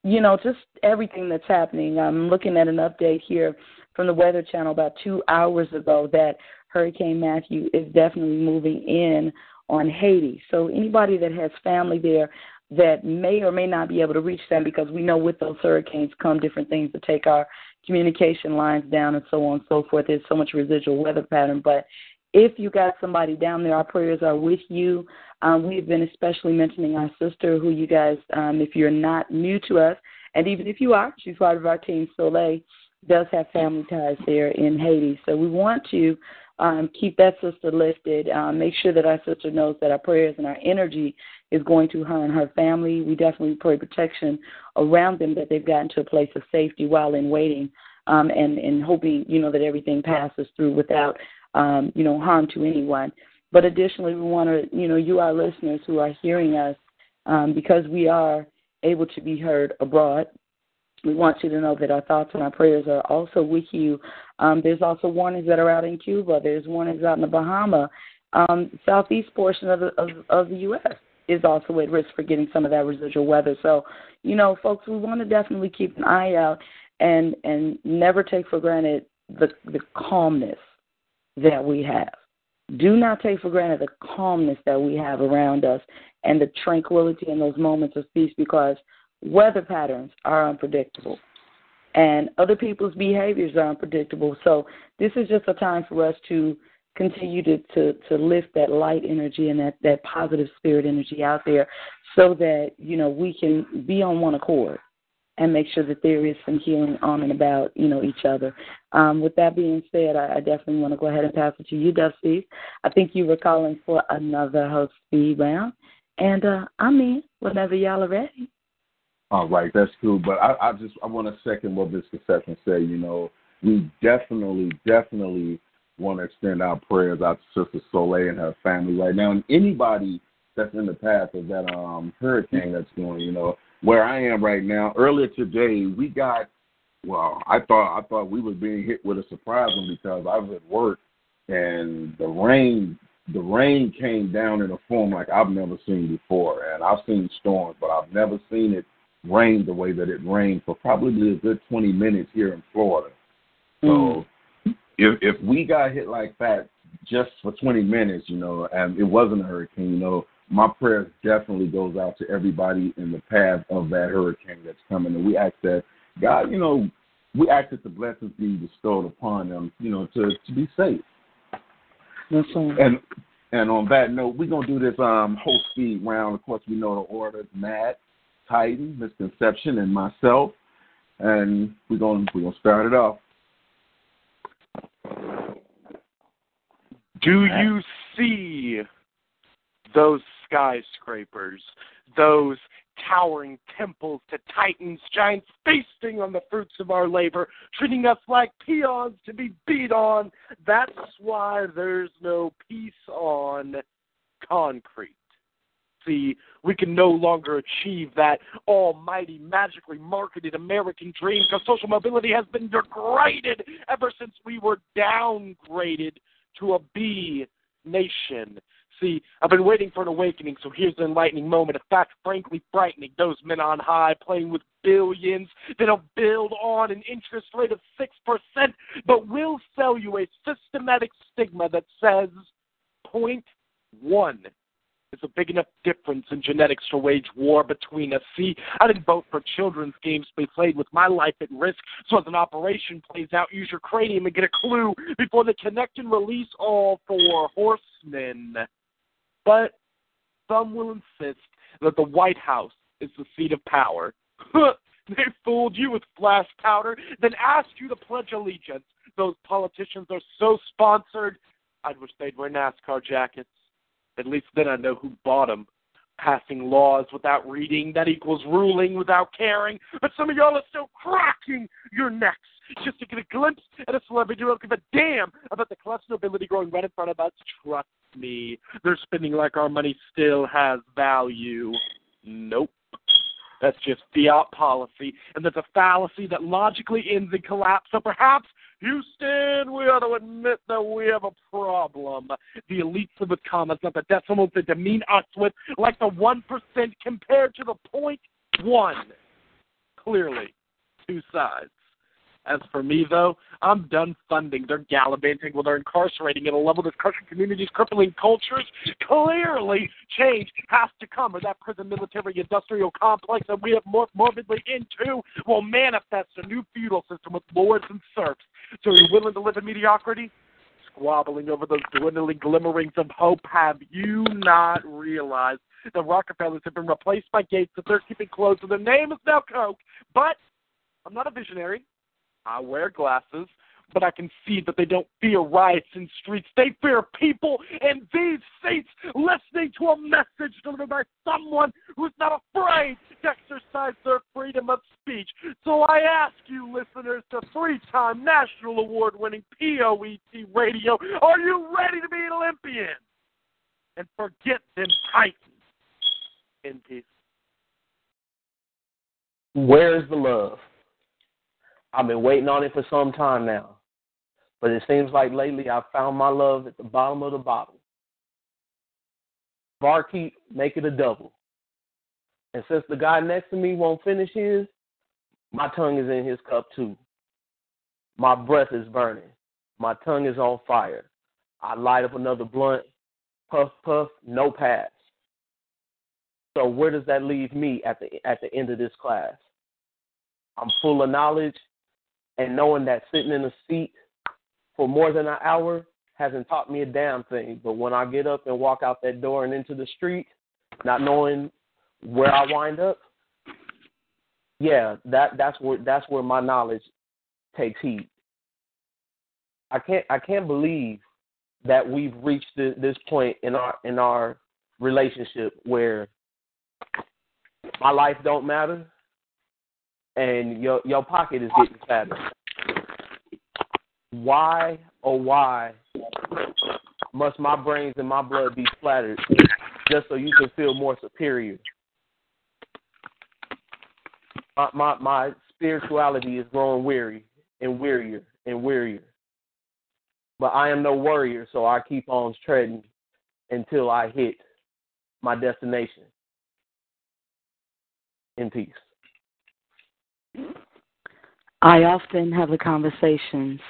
you know, just everything that's happening. I'm looking at an update here from the Weather Channel about two hours ago that Hurricane Matthew is definitely moving in on Haiti. So anybody that has family there that may or may not be able to reach them because we know with those hurricanes come different things that take our communication lines down and so on and so forth. There's so much residual weather pattern. But if you got somebody down there, our prayers are with you. Um, we've been especially mentioning our sister, who you guys, um, if you're not new to us, and even if you are, she's part of our team, Soleil, does have family ties there in Haiti. So we want to um, keep that sister lifted. Um, make sure that our sister knows that our prayers and our energy is going to her and her family. We definitely pray protection around them that they've gotten to a place of safety while in waiting, um, and and hoping you know that everything passes through without um, you know harm to anyone. But additionally, we want to you know you our listeners who are hearing us um, because we are able to be heard abroad. We want you to know that our thoughts and our prayers are also with you. Um, there's also warnings that are out in Cuba. There's warnings out in the Bahama, um, southeast portion of the of, of the U.S. is also at risk for getting some of that residual weather. So, you know, folks, we want to definitely keep an eye out and and never take for granted the the calmness that we have. Do not take for granted the calmness that we have around us and the tranquility in those moments of peace because weather patterns are unpredictable and other people's behaviors are unpredictable. So this is just a time for us to continue to, to, to lift that light energy and that, that positive spirit energy out there so that, you know, we can be on one accord and make sure that there is some healing on and about, you know, each other. Um, with that being said, I, I definitely want to go ahead and pass it to you, Dub C. I think you were calling for another host speed round. And uh, I'm in whenever y'all are ready. All right, that's cool. But I, I just I want to second what Misconception said. You know, we definitely, definitely want to extend our prayers out to Sister Soleil and her family right now, and anybody that's in the path of that um hurricane that's going. You know, where I am right now. Earlier today, we got. Well, I thought I thought we were being hit with a surprise one because I was at work and the rain the rain came down in a form like I've never seen before. And I've seen storms, but I've never seen it rain the way that it rained for probably a good 20 minutes here in Florida. So Mm. if if we got hit like that just for 20 minutes, you know, and it wasn't a hurricane, you know, my prayer definitely goes out to everybody in the path of that hurricane that's coming, and we ask that God, you know, we ask that the blessings be bestowed upon them, you know, to to be safe. That's right. And and on that note, we're gonna do this um whole speed round. Of course, we know the order: Matt, Titan, Misconception, and myself. And we're gonna we're gonna start it off. Do you see those skyscrapers, those towering temples to titans, giants feasting on the fruits of our labor, treating us like peons to be beat on? That's why there's no peace on concrete. See, we can no longer achieve that almighty, magically marketed American dream because social mobility has been degraded ever since we were downgraded to a B nation. See, I've been waiting for an awakening, so here's the enlightening moment. A fact frankly frightening. Those men on high playing with billions that'll build on an interest rate of 6%, but will sell you a systematic stigma that says point one is a big enough difference in genetics to wage war between us. See, I didn't vote for children's games to be played with my life at risk. So as an operation plays out, use your cranium and get a clue before they connect and release all four horsemen. But some will insist that the White House is the seat of power. they fooled you with flash powder, then asked you to pledge allegiance. Those politicians are so sponsored. I'd wish they'd wear NASCAR jackets. At least then I know who bought them. Passing laws without reading, that equals ruling without caring. But some of y'all are still cracking your necks just to get a glimpse at a celebrity who don't give a damn about the class nobility growing right in front of us. Trust me, they're spending like our money still has value. Nope. That's just fiat policy, and that's a fallacy that logically ends in collapse. So perhaps, Houston, we ought to admit that we have a problem. The elites live with commas, not the decimals that demean us with, like the 1% compared to the point one. Clearly, two sides. As for me, though, I'm done funding They're gallivanting while they're incarcerating at a level that's crushing communities, crippling cultures. Clearly, change has to come, or that prison military industrial complex that we have morphed morbidly into will manifest a new feudal system with lords and serfs. So, are you willing to live in mediocrity? Squabbling over those dwindling glimmerings of hope, have you not realized the Rockefellers have been replaced by Gates that they're keeping close, and their name is now Koch? But I'm not a visionary. I wear glasses, but I can see that they don't fear riots in streets. They fear people in these seats listening to a message delivered by someone who's not afraid to exercise their freedom of speech. So I ask you, listeners, to three time national award winning POET radio, are you ready to be Olympian? And forget them Titans. In peace. Where's the love? I've been waiting on it for some time now. But it seems like lately I've found my love at the bottom of the bottle. barkeep, make it a double. And since the guy next to me won't finish his, my tongue is in his cup too. My breath is burning. My tongue is on fire. I light up another blunt, puff, puff, no pass. So where does that leave me at the at the end of this class? I'm full of knowledge and knowing that sitting in a seat for more than an hour hasn't taught me a damn thing. But when I get up and walk out that door and into the street, not knowing where I wind up, yeah, that that's where that's where my knowledge takes heed. I can't I can't believe that we've reached this, this point in our in our relationship where my life don't matter and your your pocket is getting fatter. Why oh why must my brains and my blood be splattered just so you can feel more superior? My my, my spirituality is growing weary and wearier and wearier. But I am no warrior, so I keep on treading until I hit my destination in peace. I often have the conversations,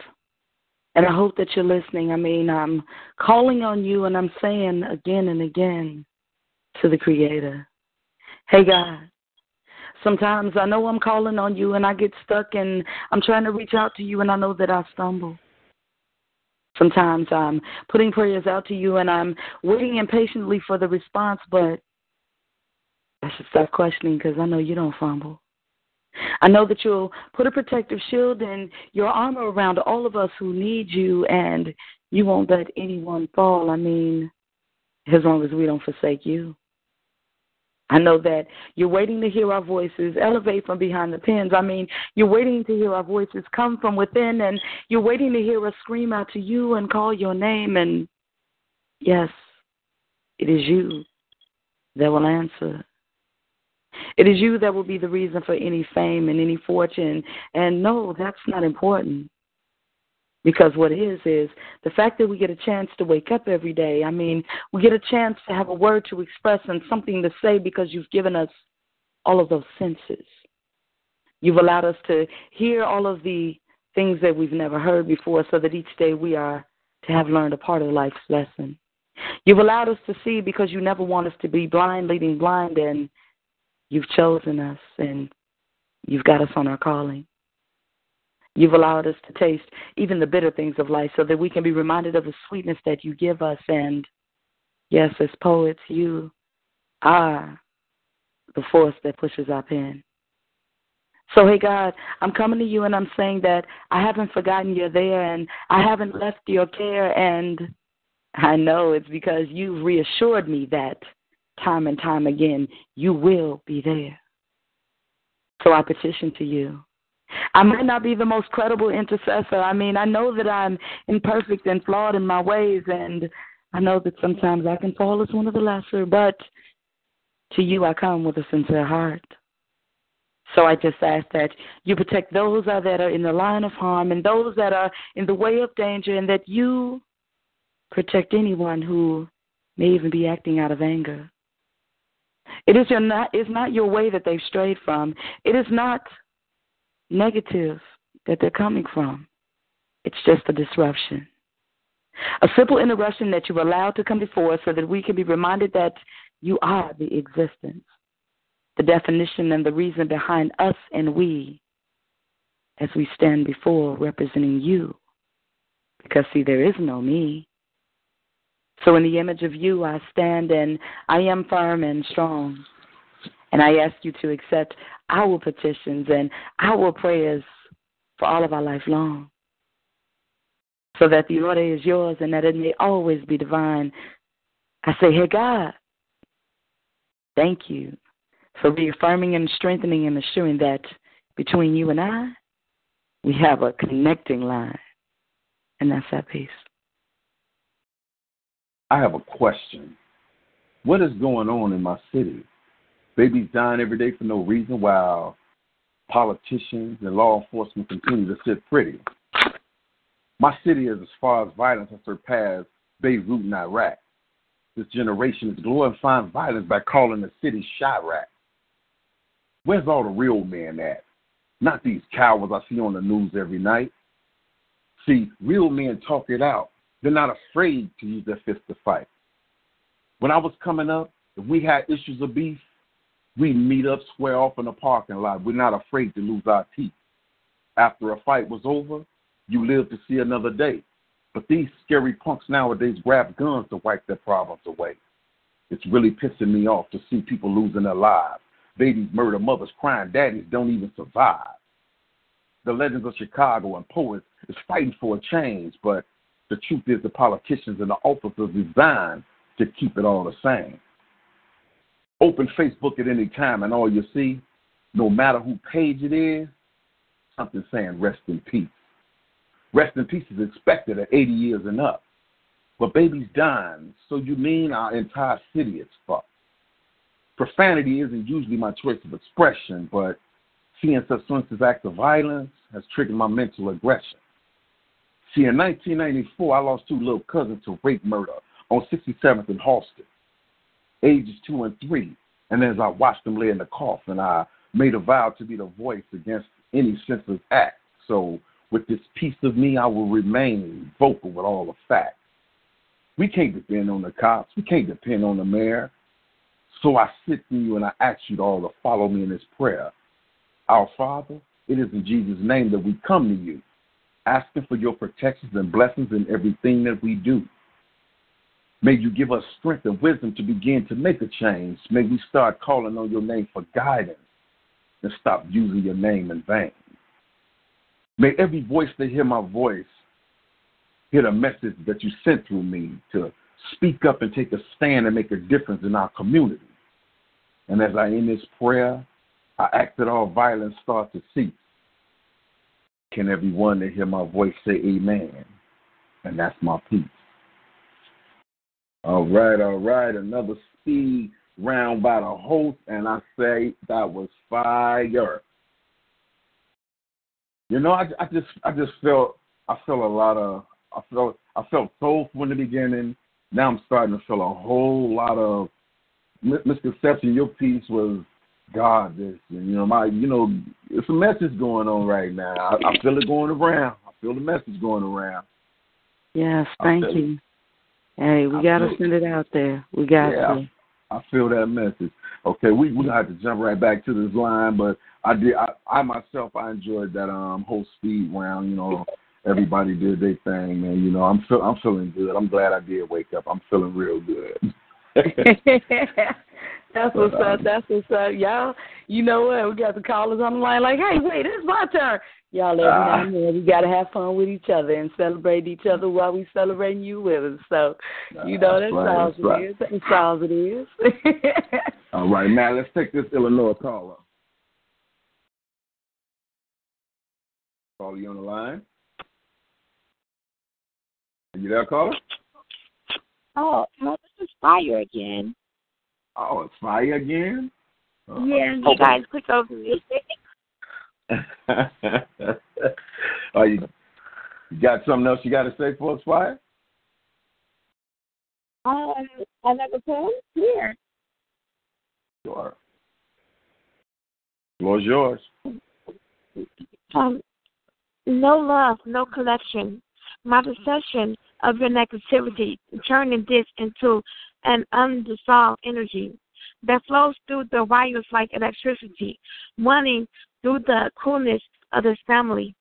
and I hope that you're listening. I mean, I'm calling on you, and I'm saying again and again to the Creator, Hey, God. Sometimes I know I'm calling on you, and I get stuck, and I'm trying to reach out to you, and I know that I stumble. Sometimes I'm putting prayers out to you, and I'm waiting impatiently for the response, but I should stop questioning because I know you don't fumble. I know that you'll put a protective shield and your armor around all of us who need you, and you won't let anyone fall. I mean, as long as we don't forsake you. I know that you're waiting to hear our voices elevate from behind the pens. I mean, you're waiting to hear our voices come from within, and you're waiting to hear us scream out to you and call your name. And yes, it is you that will answer. It is you that will be the reason for any fame and any fortune. And no, that's not important. Because what is is the fact that we get a chance to wake up every day. I mean, we get a chance to have a word to express and something to say because you've given us all of those senses. You've allowed us to hear all of the things that we've never heard before so that each day we are to have learned a part of life's lesson. You've allowed us to see because you never want us to be blind leading blind and you've chosen us and you've got us on our calling. You've allowed us to taste even the bitter things of life so that we can be reminded of the sweetness that you give us. And yes, as poets, you are the force that pushes our pen. So, hey, God, I'm coming to you and I'm saying that I haven't forgotten you're there and I haven't left your care. And I know it's because you've reassured me that time and time again, you will be there. So I petition to you I might not be the most credible intercessor. I mean, I know that I'm imperfect and flawed in my ways, and I know that sometimes I can fall as one of the lesser, but to you I come with a sincere heart. So I just ask that you protect those that are in the line of harm and those that are in the way of danger, and that you protect anyone who may even be acting out of anger. It is your not, it's not your way that they've strayed from. It is not negative that they're coming from. It's just a disruption. A simple interruption that you allow to come before so that we can be reminded that you are the existence, the definition and the reason behind us and we as we stand before representing you. Because, see, there is no me. So, in the image of you, I stand and I am firm and strong. And I ask you to accept our petitions and our prayers for all of our life long. So that the order is yours and that it may always be divine. I say, Hey God, thank you for reaffirming and strengthening and assuring that between you and I, we have a connecting line. And that's that peace. I have a question. What is going on in my city? Babies dying every day for no reason while politicians and law enforcement continue to sit pretty. My city is as far as violence has surpassed Beirut and Iraq. This generation is glorifying violence by calling the city Chiraq. Where's all the real men at? Not these cowards I see on the news every night. See, real men talk it out. They're not afraid to use their fist to fight. When I was coming up, if we had issues of beef, we meet up, square off in the parking lot. We're not afraid to lose our teeth. After a fight was over, you live to see another day. But these scary punks nowadays grab guns to wipe their problems away. It's really pissing me off to see people losing their lives. Babies murder, mothers crying, daddies don't even survive. The legends of Chicago and poets is fighting for a change, but the truth is the politicians and the officers designed to keep it all the same. Open Facebook at any time, and all you see, no matter who page it is, something saying rest in peace. Rest in peace is expected at 80 years and up. But babies dying, so you mean our entire city is fucked. Profanity isn't usually my choice of expression, but seeing such senseless acts of violence has triggered my mental aggression. See, in 1994, I lost two little cousins to rape murder on 67th and Halsted, ages two and three. And as I watched them lay in the coffin, I made a vow to be the voice against any senseless act. So, with this piece of me, I will remain vocal with all the facts. We can't depend on the cops. We can't depend on the mayor. So I sit to you and I ask you all to follow me in this prayer. Our Father, it is in Jesus' name that we come to you, asking for your protections and blessings in everything that we do. May you give us strength and wisdom to begin to make a change. May we start calling on your name for guidance and stop using your name in vain. May every voice that hear my voice hear the message that you sent through me to speak up and take a stand and make a difference in our community. And as I end this prayer, I ask that all violence start to cease. Can everyone that hear my voice say amen? And that's my peace. All right, all right. Another speed round by the host, and I say that was fire. You know, I, I just I just felt I felt a lot of I felt I felt soulful in the beginning. Now I'm starting to feel a whole lot of misconception. Your piece was God this, and you know my you know it's a message going on right now. I, I feel it going around. I feel the message going around. Yes, thank you. It. Hey, we got to send it out there. We got yeah, to. I, I feel that message. Okay, we we have to jump right back to this line, but I did. I, I myself, I enjoyed that um whole speed round. You know, everybody did their thing, man. You know, I'm feel I'm feeling good. I'm glad I did wake up. I'm feeling real good. That's what's up. That's what's up, y'all. You know what? We got the callers on the line. Like, hey, wait, it's my turn. Y'all every uh, now and then we gotta have fun with each other and celebrate each other while we celebrating you with us. So, you know that's, right, all that's it right. is. That's all it is. all right, now let's take this Illinois caller. Caller, you on the line? Are you there, caller? Oh, no, this is fire again. Oh, it's fire again? Oh, yeah, you guys click over me. oh, you, you got something else you got to say for us, Fire? Um, another poem? Here. Sure. Floor's yours. Um, no love, no connection. My perception of your negativity, turning this into an undissolved energy that flows through the wires like electricity, running through the coolness of this family.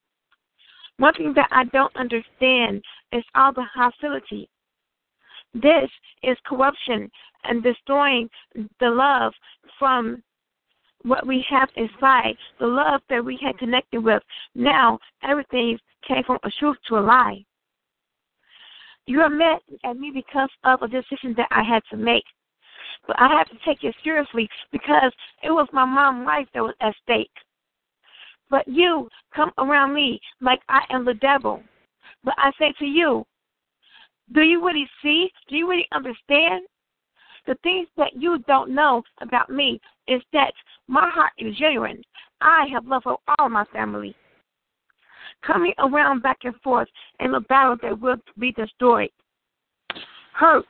One thing that I don't understand is all the hostility. This is corruption and destroying the love from what we have inside, the love that we had connected with. Now everything came from a truth to a lie. You are mad at me because of a decision that I had to make. But I have to take it seriously because it was my mom's life that was at stake. But you come around me like I am the devil. But I say to you, do you really see? Do you really understand? The things that you don't know about me is that my heart is genuine. I have love for all my family. Coming around back and forth in a battle that will be destroyed. Hurt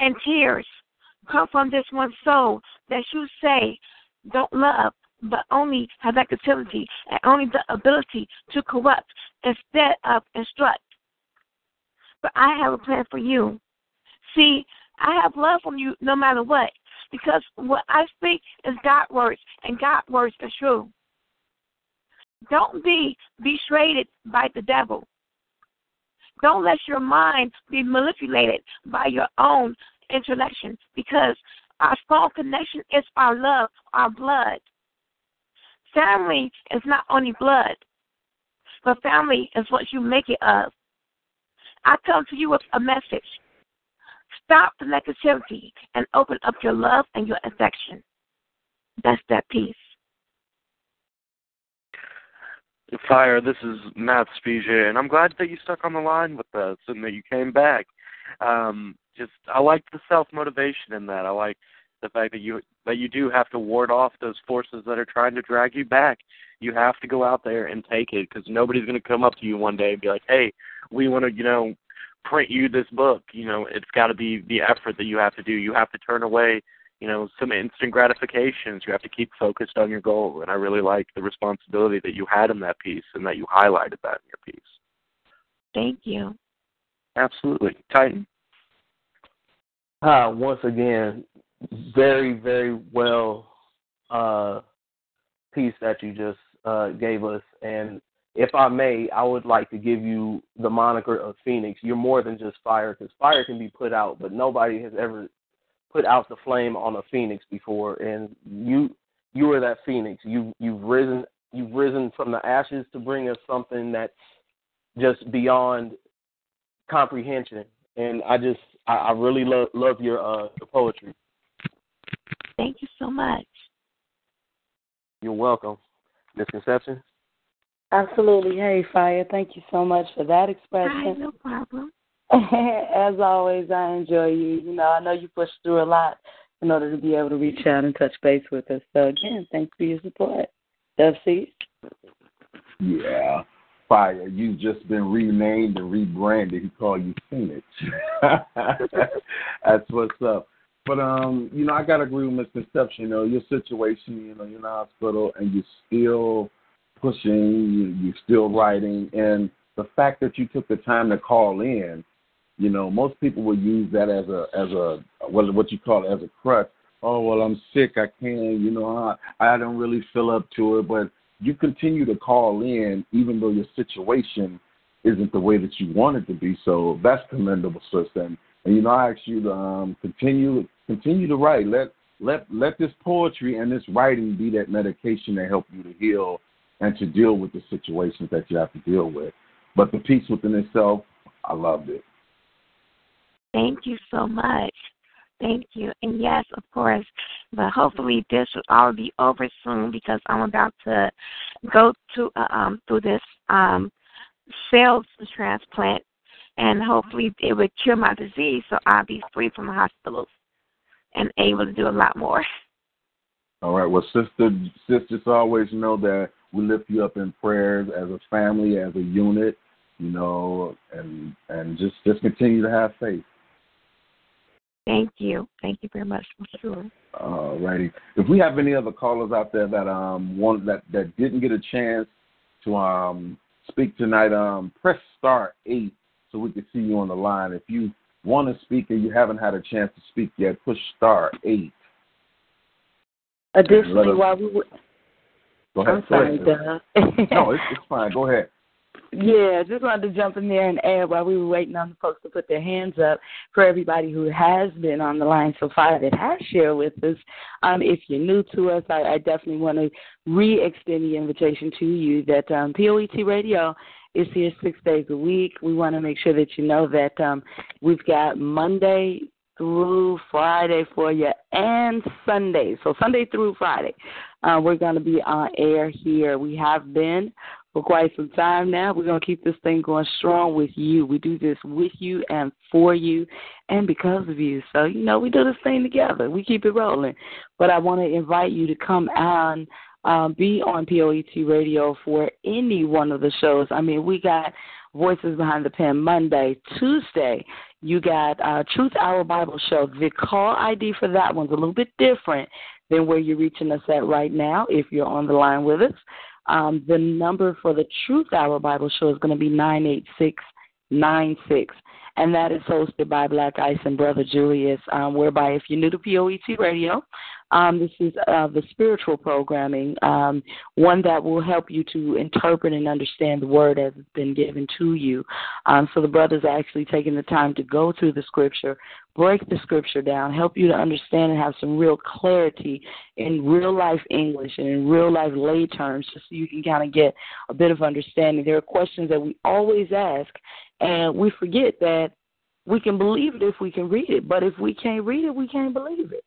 and tears come from this one soul that you say don't love, but only have negativity and only the ability to corrupt instead of instruct. But I have a plan for you. See, I have love from you no matter what, because what I speak is God words, and God words are true. Don't be betrayed by the devil. Don't let your mind be manipulated by your own intellection because our strong connection is our love, our blood. Family is not only blood, but family is what you make it of. I come to you with a message. Stop the negativity and open up your love and your affection. That's that peace. Fire, this is Matt Spija, and I'm glad that you stuck on the line with us and that you came back. Um, just I like the self motivation in that. I like the fact that you that you do have to ward off those forces that are trying to drag you back. You have to go out there and take it because nobody's going to come up to you one day and be like, "Hey, we want to, you know, print you this book." You know, it's got to be the effort that you have to do. You have to turn away you know, some instant gratifications. You have to keep focused on your goal. And I really like the responsibility that you had in that piece and that you highlighted that in your piece. Thank you. Absolutely. Titan. Uh, once again, very, very well uh, piece that you just uh, gave us. And if I may, I would like to give you the moniker of Phoenix. You're more than just fire, because fire can be put out, but nobody has ever put out the flame on a phoenix before, and you you are that phoenix. You you've risen you've risen from the ashes to bring us something that's just beyond comprehension. And I just I, I really love love your uh your poetry. Thank you so much. You're welcome. Misconception? Absolutely. Hey, Fire, thank you so much for that expression. Hi, no problem. As always, I enjoy you. You know, I know you pushed through a lot in order to be able to reach out and touch base with us. So again, thanks for your support. FC. Yeah. Fire, you've just been renamed and rebranded. He called you Phoenix. That's what's up. But um, you know, I gotta agree with misconception. You know, your situation, you know, you're in the hospital and you're still pushing, you, you're still writing, and the fact that you took the time to call in, you know, most people will use that as a as a what what you call it as a crutch. Oh well, I'm sick. I can't. You know, I I don't really feel up to it. But you continue to call in, even though your situation isn't the way that you want it to be. So that's commendable, sister. And, and you know, I ask you to um, continue continue to write. Let let let this poetry and this writing be that medication that help you to heal and to deal with the situations that you have to deal with. But the piece within itself, I loved it. Thank you so much. Thank you. And yes, of course, but hopefully this will all be over soon because I'm about to go to uh, um through this um cells transplant and hopefully it will cure my disease so I'll be free from the hospitals and able to do a lot more. All right. Well, sister, sisters always know that we lift you up in prayers as a family, as a unit, you know, and and just just continue to have faith. Thank you. Thank you very much for sure. All righty. If we have any other callers out there that um want that that didn't get a chance to um speak tonight, um press star eight so we can see you on the line. If you want to speak and you haven't had a chance to speak yet, push star eight. Additionally, while we were, Go ahead. I'm sorry, Go ahead. Doug. no, it's, it's fine. Go ahead. Yeah, just wanted to jump in there and add while we were waiting on the folks to put their hands up for everybody who has been on the line so far that has shared with us. Um, if you're new to us, I, I definitely want to re-extend the invitation to you that um, POET Radio is here six days a week. We want to make sure that you know that um, we've got Monday through Friday for you and Sunday. So Sunday through Friday, uh, we're going to be on air here. We have been for quite some time now. We're going to keep this thing going strong with you. We do this with you and for you and because of you. So, you know, we do this thing together. We keep it rolling. But I want to invite you to come on. Um, be on POET Radio for any one of the shows. I mean, we got Voices Behind the Pen Monday. Tuesday, you got uh, Truth Hour Bible Show. The call ID for that one's a little bit different than where you're reaching us at right now if you're on the line with us. Um, the number for the Truth Hour Bible Show is going to be 98696 and that is hosted by Black Ice and Brother Julius. Um, whereby, if you're new to POET Radio, um, this is uh, the spiritual programming, um, one that will help you to interpret and understand the word as it's been given to you. Um, so the brothers are actually taking the time to go through the scripture, break the scripture down, help you to understand and have some real clarity in real life English and in real life lay terms, just so you can kind of get a bit of understanding. There are questions that we always ask, and we forget that we can believe it if we can read it, but if we can't read it, we can't believe it.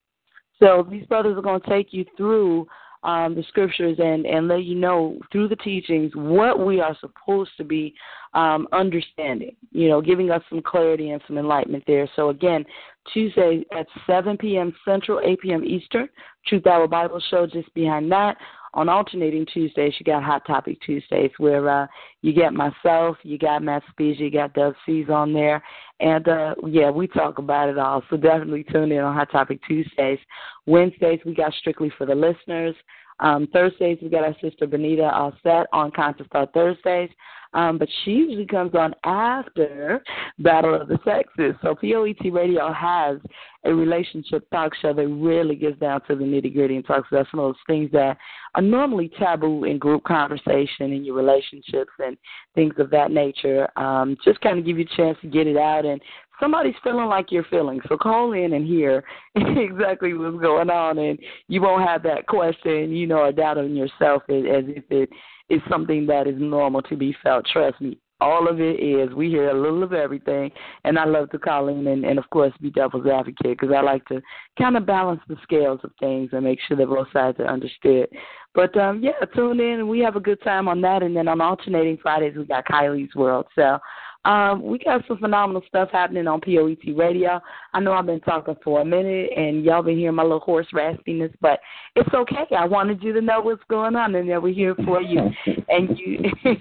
So these brothers are going to take you through um, the scriptures and, and let you know through the teachings what we are supposed to be um, understanding, you know, giving us some clarity and some enlightenment there. So, again, Tuesday at 7 p.m. Central, 8 p.m. Eastern, Truth Hour Bible Show just behind that on alternating Tuesdays, you got Hot Topic Tuesdays where uh, you get myself, you got Matt Speed, you got Dub C's on there. And uh, yeah, we talk about it all. So definitely tune in on Hot Topic Tuesdays. Wednesdays, we got Strictly for the Listeners. Um, Thursdays, we got our sister Benita all set on Conscious Thought Thursdays. Um, but she usually comes on after Battle of the Sexes. So POET Radio has a relationship talk show that really gets down to the nitty gritty and talks about some of those things that are normally taboo in group conversation in your relationships and things of that nature. Um, just kind of give you a chance to get it out and somebody's feeling like you're feeling. So call in and hear exactly what's going on, and you won't have that question, you know, or doubt on yourself as if it is something that is normal to be felt. Trust me, all of it is. We hear a little of everything, and I love to call in and, and of course, be devil's advocate because I like to kind of balance the scales of things and make sure that both sides are understood. But um, yeah, tune in and we have a good time on that. And then on alternating Fridays, we got Kylie's World. So um, we got some phenomenal stuff happening on POET Radio. I know I've been talking for a minute, and y'all been hearing my little horse raspiness, but it's okay. I wanted you to know what's going on, and that we're here for you. and you,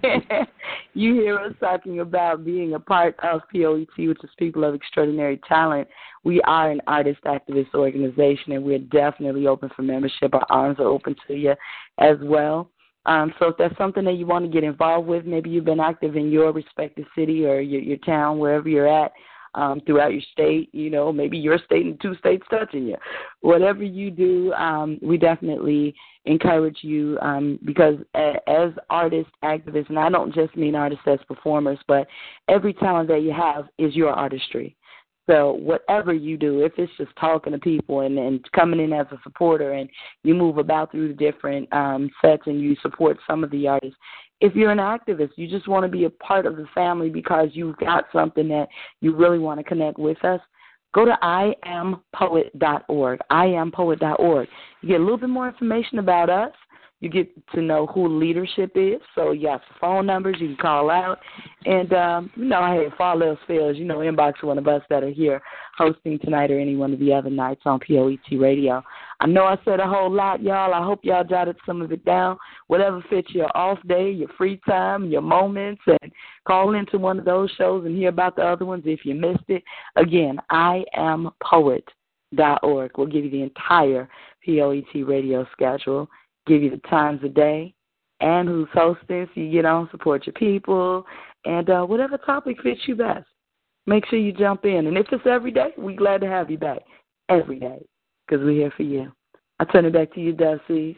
you hear us talking about being a part of POET, which is People of Extraordinary Talent. We are an artist activist organization, and we're definitely open for membership. Our arms are open to you as well. Um, so if that's something that you want to get involved with, maybe you've been active in your respective city or your, your town, wherever you're at, um, throughout your state, you know, maybe your state and two states touching you. Whatever you do, um, we definitely encourage you um, because as artists, activists, and I don't just mean artists as performers, but every talent that you have is your artistry. So whatever you do, if it's just talking to people and, and coming in as a supporter and you move about through the different um, sets and you support some of the artists, if you're an activist, you just want to be a part of the family because you've got something that you really want to connect with us, go to iampoet.org. iampoet.org. You get a little bit more information about us you get to know who leadership is. So you have phone numbers you can call out. And, um, you know, hey, if all else fails, you know, inbox one of us that are here hosting tonight or any one of the other nights on POET Radio. I know I said a whole lot, y'all. I hope y'all jotted some of it down. Whatever fits your off day, your free time, your moments, and call into one of those shows and hear about the other ones if you missed it. Again, I am poet. Dot org. We'll give you the entire POET radio schedule give you the times of day and who's hosting so you get on, support your people, and uh, whatever topic fits you best. Make sure you jump in. And if it's every day, we're glad to have you back every day because we're here for you. I turn it back to you, Dub C.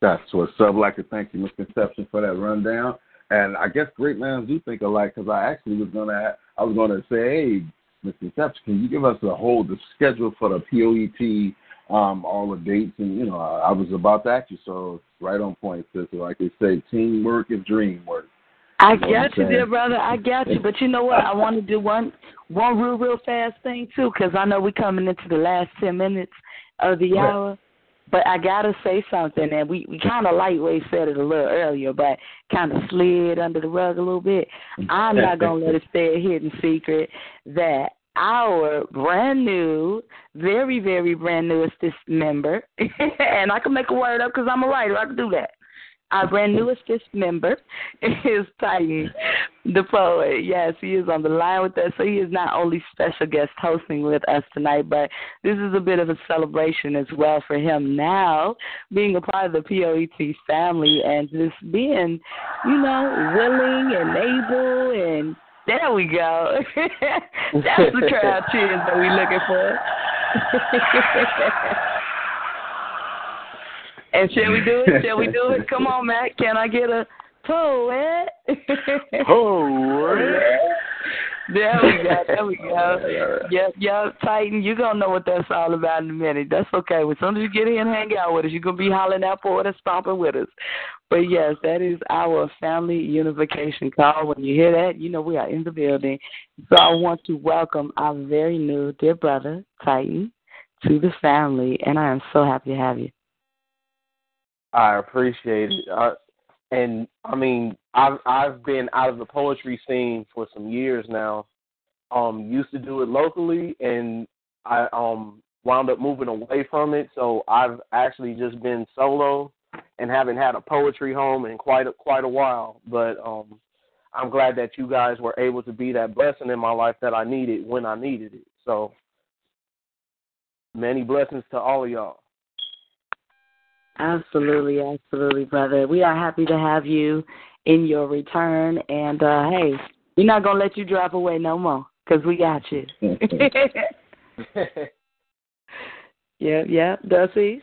That's what's up. I'd like to thank you, Misconception, for that rundown. And I guess great minds do think alike because I actually was gonna I was gonna say, hey, Misconception, can you give us a whole the schedule for the POET um, all the dates, and you know, I, I was about to ask you, so right on point, sister. Like they say, teamwork is dream work. I you know got you, dear brother. I got you. But you know what? I want to do one one real real fast thing too, because I know we're coming into the last ten minutes of the hour. But I gotta say something, and we we kind of lightweight said it a little earlier, but kind of slid under the rug a little bit. I'm not gonna let it stay a hidden secret that our brand new, very, very brand newest member, and I can make a word up because I'm a writer. I can do that. our brand newest member is Titan, the poet. Yes, he is on the line with us. So he is not only special guest hosting with us tonight, but this is a bit of a celebration as well for him now, being a part of the POET family and just being, you know, willing and able and there we go. That's the crowd cheers that we're looking for. And shall we do it? Shall we do it? Come on, Matt. Can I get a poet? Poet. There we go. There we go. Yep, yep. Titan, you're going to know what that's all about in a minute. That's okay. As soon as you get in and hang out with us, you're going to be hollering out for it and stomping with us. But yes, that is our family unification call. When you hear that, you know we are in the building. So I want to welcome our very new dear brother, Titan, to the family. And I am so happy to have you. I appreciate it. I, and I mean, I've I've been out of the poetry scene for some years now. Um, used to do it locally, and I um wound up moving away from it. So I've actually just been solo and haven't had a poetry home in quite a, quite a while. But um, I'm glad that you guys were able to be that blessing in my life that I needed when I needed it. So many blessings to all of y'all. Absolutely, absolutely, brother. We are happy to have you in your return. And uh hey, we're not gonna let you drive away no more because we got you. yeah, yeah, Dub C.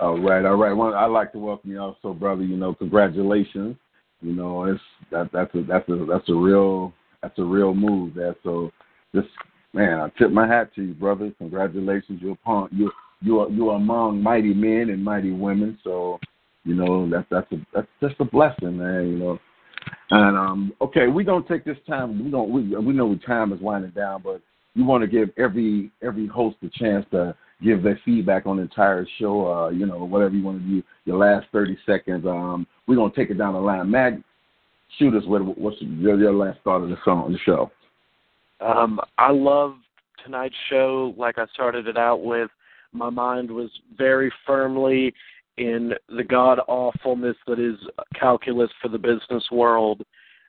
All right, all right. Well, I'd like to welcome you also, brother. You know, congratulations. You know, it's that that's a that's a that's a real that's a real move there. So just man, I tip my hat to you, brother. Congratulations. You're upon you you are you are among mighty men and mighty women. So, you know, that's that's a that's just a blessing, man. You know. And um, okay, we're gonna take this time. We don't we we know time is winding down, but you want to give every every host a chance to give their feedback on the entire show. Uh, you know, whatever you want to do. Your last thirty seconds. Um, we're gonna take it down the line. Mag, shoot us with what's your, your last thought of the song, the show. Um, I love tonight's show. Like I started it out with, my mind was very firmly in the god awfulness that is calculus for the business world.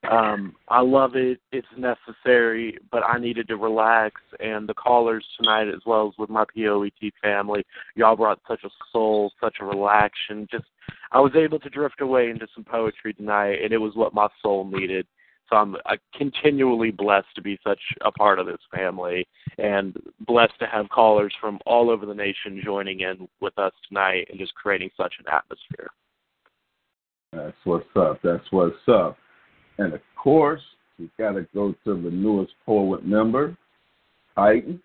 Um, I love it. It's necessary, but I needed to relax. And the callers tonight, as well as with my POET family, y'all brought such a soul, such a relaxation. Just, I was able to drift away into some poetry tonight, and it was what my soul needed. So I'm uh, continually blessed to be such a part of this family and blessed to have callers from all over the nation joining in with us tonight and just creating such an atmosphere. That's what's up. That's what's up. And of course, we got to go to the newest poet member, Titan.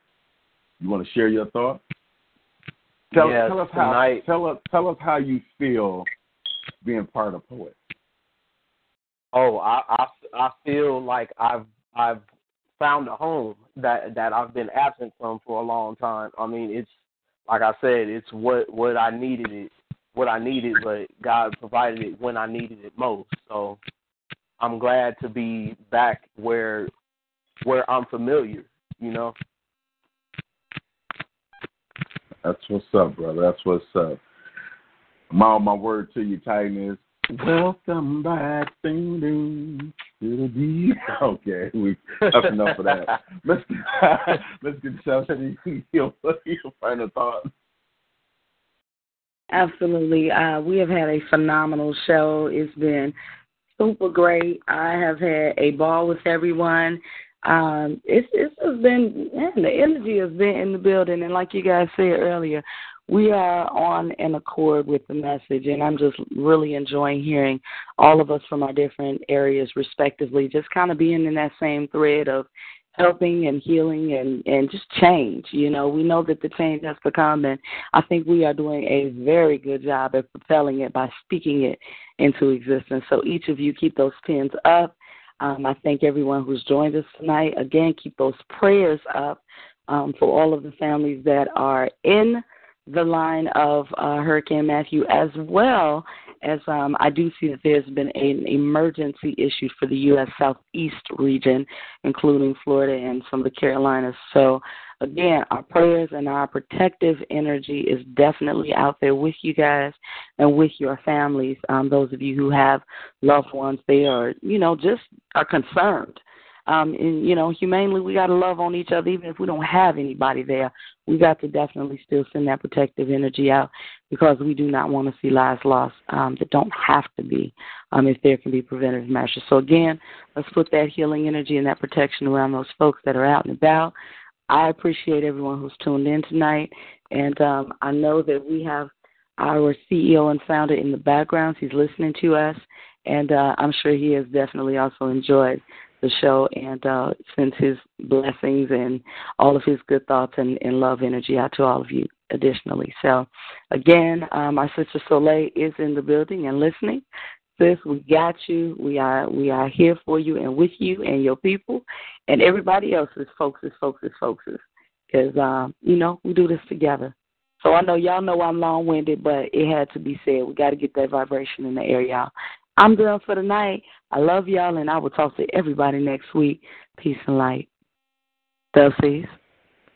You want to share your thoughts? Tell, yes, tell us tonight, how tell us tell us how you feel being part of Poet. Oh, I I I feel like I've I've found a home that that I've been absent from for a long time. I mean, it's like I said, it's what what I needed it, what I needed, but God provided it when I needed it most. So I'm glad to be back where where I'm familiar, you know. That's what's up, brother. That's what's up. My my word to you, Titan, is Welcome back, ding ding. It'll be okay. We that's enough of that. Let's let's get something. Your your final thoughts. Absolutely. Uh, we have had a phenomenal show. It's been super great. I have had a ball with everyone. Um, it's it's just been man, the energy has been in the building, and like you guys said earlier, we are on an accord with the message, and I'm just really enjoying hearing all of us from our different areas, respectively, just kind of being in that same thread of helping and healing and and just change you know. We know that the change has to come and i think we are doing a very good job at propelling it by speaking it into existence. So each of you keep those pins up. Um, i thank everyone who's joined us tonight. Again keep those prayers up um, for all of the families that are in the line of uh, Hurricane Matthew, as well as um, I do see that there's been an emergency issued for the U.S. Southeast region, including Florida and some of the Carolinas. So, again, our prayers and our protective energy is definitely out there with you guys. and with your families. Um, those of you who have loved ones they are, you know, just are concerned. Um, and you know, humanely, we got to love on each other, even if we don't have anybody there. We got to definitely still send that protective energy out because we do not want to see lives lost um, that don't have to be um, if there can be preventative measures. So again, let's put that healing energy and that protection around those folks that are out and about. I appreciate everyone who's tuned in tonight, and um, I know that we have our CEO and founder in the background. He's listening to us, and uh, I'm sure he has definitely also enjoyed the show and uh, sends his blessings and all of his good thoughts and, and love energy out to all of you additionally. So, again, uh, my sister Soleil is in the building and listening. Sis, we got you. We are we are here for you and with you and your people and everybody else is focuses, focuses, focuses. Because um, you know we do this together. So I know y'all know I'm long winded, but it had to be said. We got to get that vibration in the air, y'all. I'm done for the night. I love y'all, and I will talk to everybody next week. Peace and light. Dulces.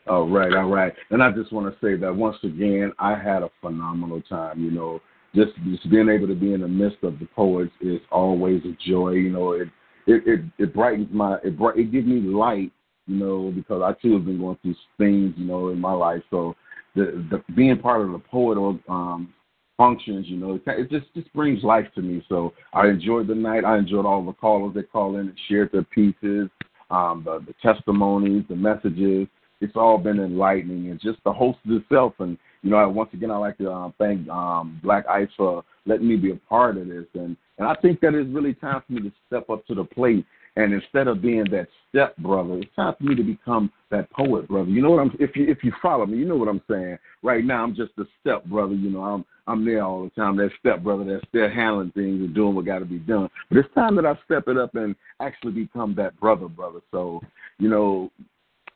All right, all right. And I just want to say that once again, I had a phenomenal time. You know, just just being able to be in the midst of the poets is always a joy. You know, it it it, it brightens my it bright it gives me light. You know, because I too have been going through things. You know, in my life. So the the being part of the poet or um functions, you know, it, it just just brings life to me. So I enjoyed the night. I enjoyed all the callers that call in and shared their pieces, um, the, the testimonies, the messages. It's all been enlightening, and just the host itself. And you know, once again, I like to uh, thank um, Black Ice for letting me be a part of this. And and I think that it's really time for me to step up to the plate and instead of being that step brother, it's time for me to become that poet brother. You know what I'm if you if you follow me, you know what I'm saying. Right now I'm just a step brother, you know, I'm I'm there all the time, that step brother that's still handling things and doing what gotta be done. But it's time that I step it up and actually become that brother brother. So, you know,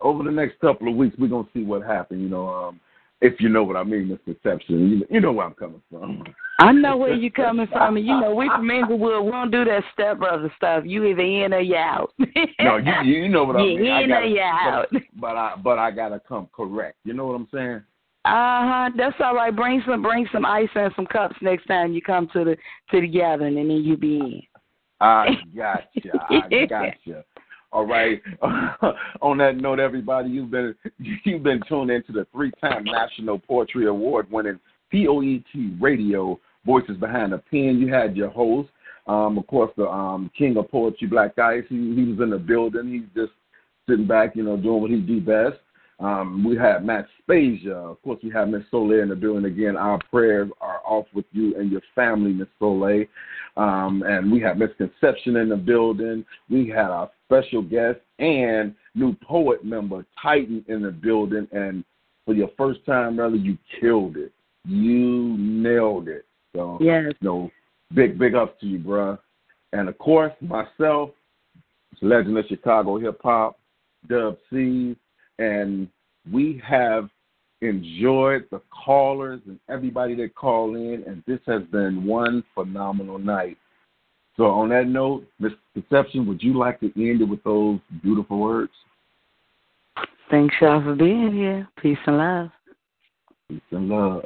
over the next couple of weeks we're gonna see what happens, you know, um if you know what I mean, misconception. You, you know where I'm coming from. I know where you're coming from, and you know we from Englewood. We don't do that stepbrother stuff. You either in or you out. no, you you know what I you mean. in gotta, or you out. But, but I but I gotta come correct. You know what I'm saying? Uh huh. That's all right. Bring some bring some ice and some cups next time you come to the to the gathering, and then you be in. I gotcha. I gotcha. All right. On that note, everybody, you've been you've been tuned into the three-time National Poetry Award winning POET Radio Voices Behind the Pen. You had your host, um, of course, the um, King of Poetry, Black Ice. He, he was in the building. He's just sitting back, you know, doing what he do best. Um, we have Matt Spasia. Of course, we have Miss Soleil in the building again. Our prayers are off with you and your family, Miss Soleil. Um, and we have Misconception in the building. We had our special guest and new poet member, Titan, in the building. And for your first time, brother, you killed it. You nailed it. So, yes. you know, big, big ups to you, bruh. And of course, myself, legend of Chicago hip hop, Dub C, and we have enjoyed the callers and everybody that call in, and this has been one phenomenal night. So, on that note, Miss Conception, would you like to end it with those beautiful words? Thanks y'all for being here. Peace and love. Peace and love.